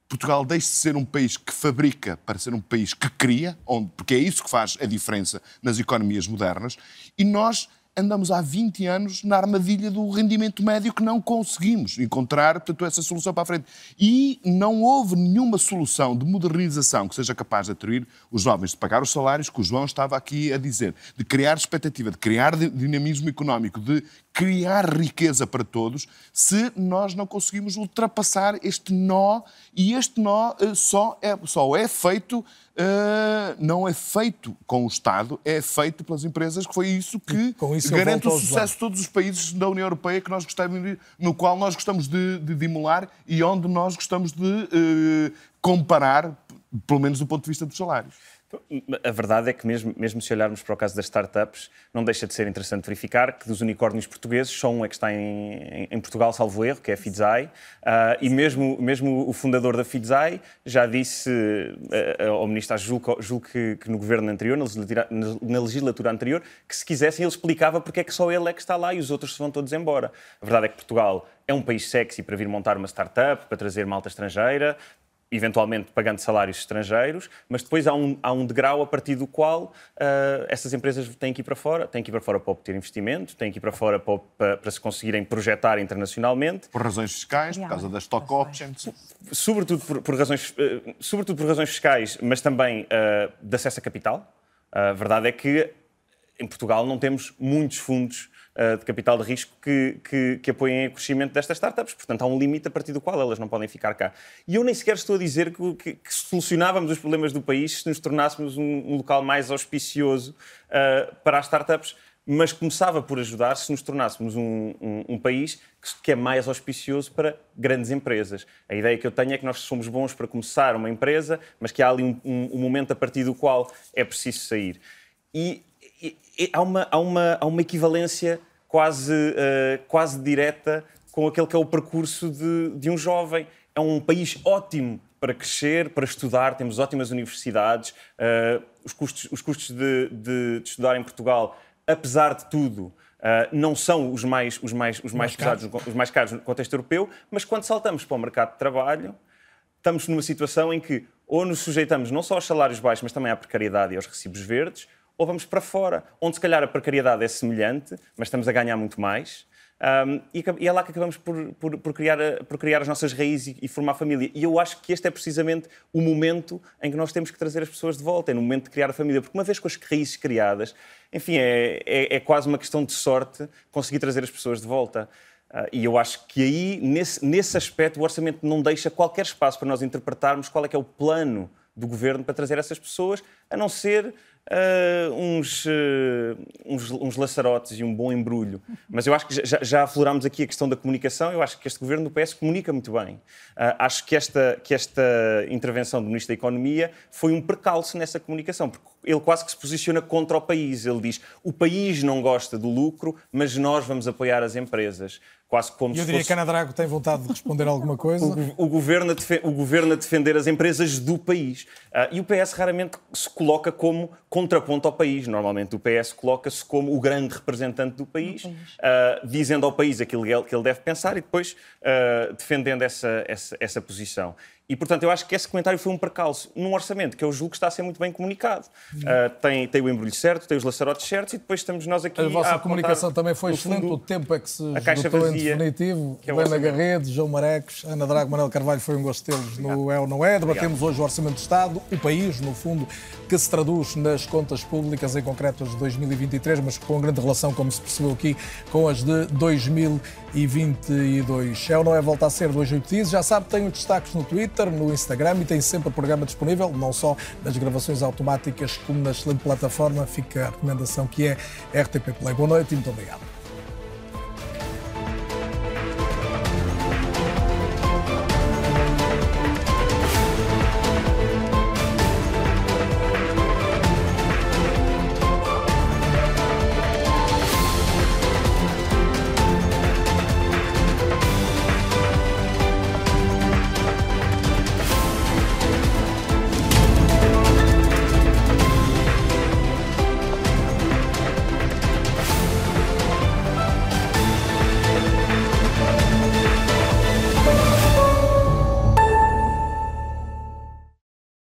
Portugal deixe de ser um país que fabrica para ser um país que cria, onde, porque é isso que faz a diferença nas economias modernas, e nós andamos há 20 anos na armadilha do rendimento médio que não conseguimos encontrar, portanto, essa solução para a frente. E não houve nenhuma solução de modernização que seja capaz de atrair os jovens, de pagar os salários que o João estava aqui a dizer, de criar expectativa, de criar dinamismo económico, de criar riqueza para todos se nós não conseguimos ultrapassar este nó e este nó uh, só, é, só é feito, uh, não é feito com o Estado, é feito pelas empresas, que foi isso que isso garante o sucesso de todos os países da União Europeia que nós gostamos, no qual nós gostamos de, de, de emular e onde nós gostamos de uh, comparar, pelo menos do ponto de vista dos salários. A verdade é que, mesmo, mesmo se olharmos para o caso das startups, não deixa de ser interessante verificar que dos unicórnios portugueses, só um é que está em, em Portugal, salvo erro, que é a Fidzai. Uh, e mesmo, mesmo o fundador da Fidzai já disse uh, ao ministro, julgo, julgo que, que, no governo anterior, na legislatura, na legislatura, anterior, que se quisessem ele explicava porque é que só ele é que está lá e os outros se vão todos embora. A verdade é que Portugal é um país sexy para vir montar uma startup, para trazer malta estrangeira, eventualmente pagando salários estrangeiros, mas depois há um, há um degrau a partir do qual uh, essas empresas têm que ir para fora, têm que ir para fora para obter investimento, têm que ir para fora para, para, para se conseguirem projetar internacionalmente. Por razões fiscais, por causa das stock options. Sobretudo por, por razões, uh, sobretudo por razões fiscais, mas também uh, de acesso a capital. A verdade é que em Portugal não temos muitos fundos uh, de capital de risco que, que, que, apoiem o crescimento destas startups. Portanto, há um limite a partir do qual elas não podem ficar cá. E eu nem sequer estou a dizer que, que, que solucionávamos os problemas do país se nos tornássemos um, um local mais auspicioso uh, para as startups, mas começava por ajudar se nos tornássemos um, um, um país que, é mais auspicioso para grandes empresas. A ideia que eu tenho é que nós somos bons para começar uma empresa, mas que há ali um, um momento a partir do qual é preciso sair. E há uma, há uma, há uma equivalência quase, uh, quase direta com aquele que é o percurso de, de um jovem. É um país ótimo para crescer, para estudar, temos ótimas universidades, uh, os custos, os custos de, de, de, estudar em Portugal, apesar de tudo, uh, não são os mais, os mais, os mais, mais pesados, caros. os mais caros no contexto europeu, mas quando saltamos para o mercado de trabalho, estamos numa situação em que ou nos sujeitamos não só aos salários baixos, mas também à precariedade e aos recibos verdes, ou vamos para fora, onde se calhar a precariedade é semelhante, mas estamos a ganhar muito mais. Um, e, é lá que acabamos por, por, por, criar, por criar as nossas raízes e, e, formar família. E eu acho que este é precisamente o momento em que nós temos que trazer as pessoas de volta, é no momento de criar a família. Porque uma vez com as raízes criadas, enfim, é, é, é quase uma questão de sorte conseguir trazer as pessoas de volta. Uh, e eu acho que aí, nesse, nesse aspecto, o orçamento não deixa qualquer espaço para nós interpretarmos qual é que é o plano do governo para trazer essas pessoas, a não ser Uh, uns, uh, uns, uns, laçarotes e um bom embrulho. Mas eu acho que já, já aflorámos aqui a questão da comunicação. Eu acho que este governo do PS comunica muito bem. Uh, acho que esta, que esta intervenção do Ministro da Economia foi um percalço nessa comunicação, porque ele quase que se posiciona contra o país. Ele diz: o país não gosta do lucro, mas nós vamos apoiar as empresas. Quase como eu diria fosse... que Ana Drago tem vontade de responder alguma coisa. o, o, governo a o governo a defender as empresas do país. E o PS raramente se coloca como contraponto ao país. Normalmente o PS coloca-se como o grande representante do país, país. Uh, dizendo ao país aquilo que ele deve pensar e depois uh, defendendo essa, essa, essa posição. E, portanto, eu acho que esse comentário foi um percalço num orçamento que eu julgo que está a ser muito bem comunicado. Uh, tem, tem o embrulho certo, tem os laçarotes certos e depois estamos nós aqui. A vossa a comunicação também foi excelente, fundo, o tempo é que se a caixa vazia, em definitivo. É Helena Garredo, João Marecos, Ana Drago, Manuel Carvalho, foi um gosto tê-los no É ou Não É. Debatemos hoje o Orçamento de Estado, o país, no fundo, que se traduz nas contas públicas, em concreto as de 2023, mas com grande relação, como se percebeu aqui, com as de 2022. É ou Não É volta a ser dois oito dias. Já sabe, tem os destaques no Twitter Twitter, no Instagram e tem sempre o programa disponível, não só nas gravações automáticas como na excelente plataforma. Fica a recomendação que é RTP Play. Boa noite e muito obrigado.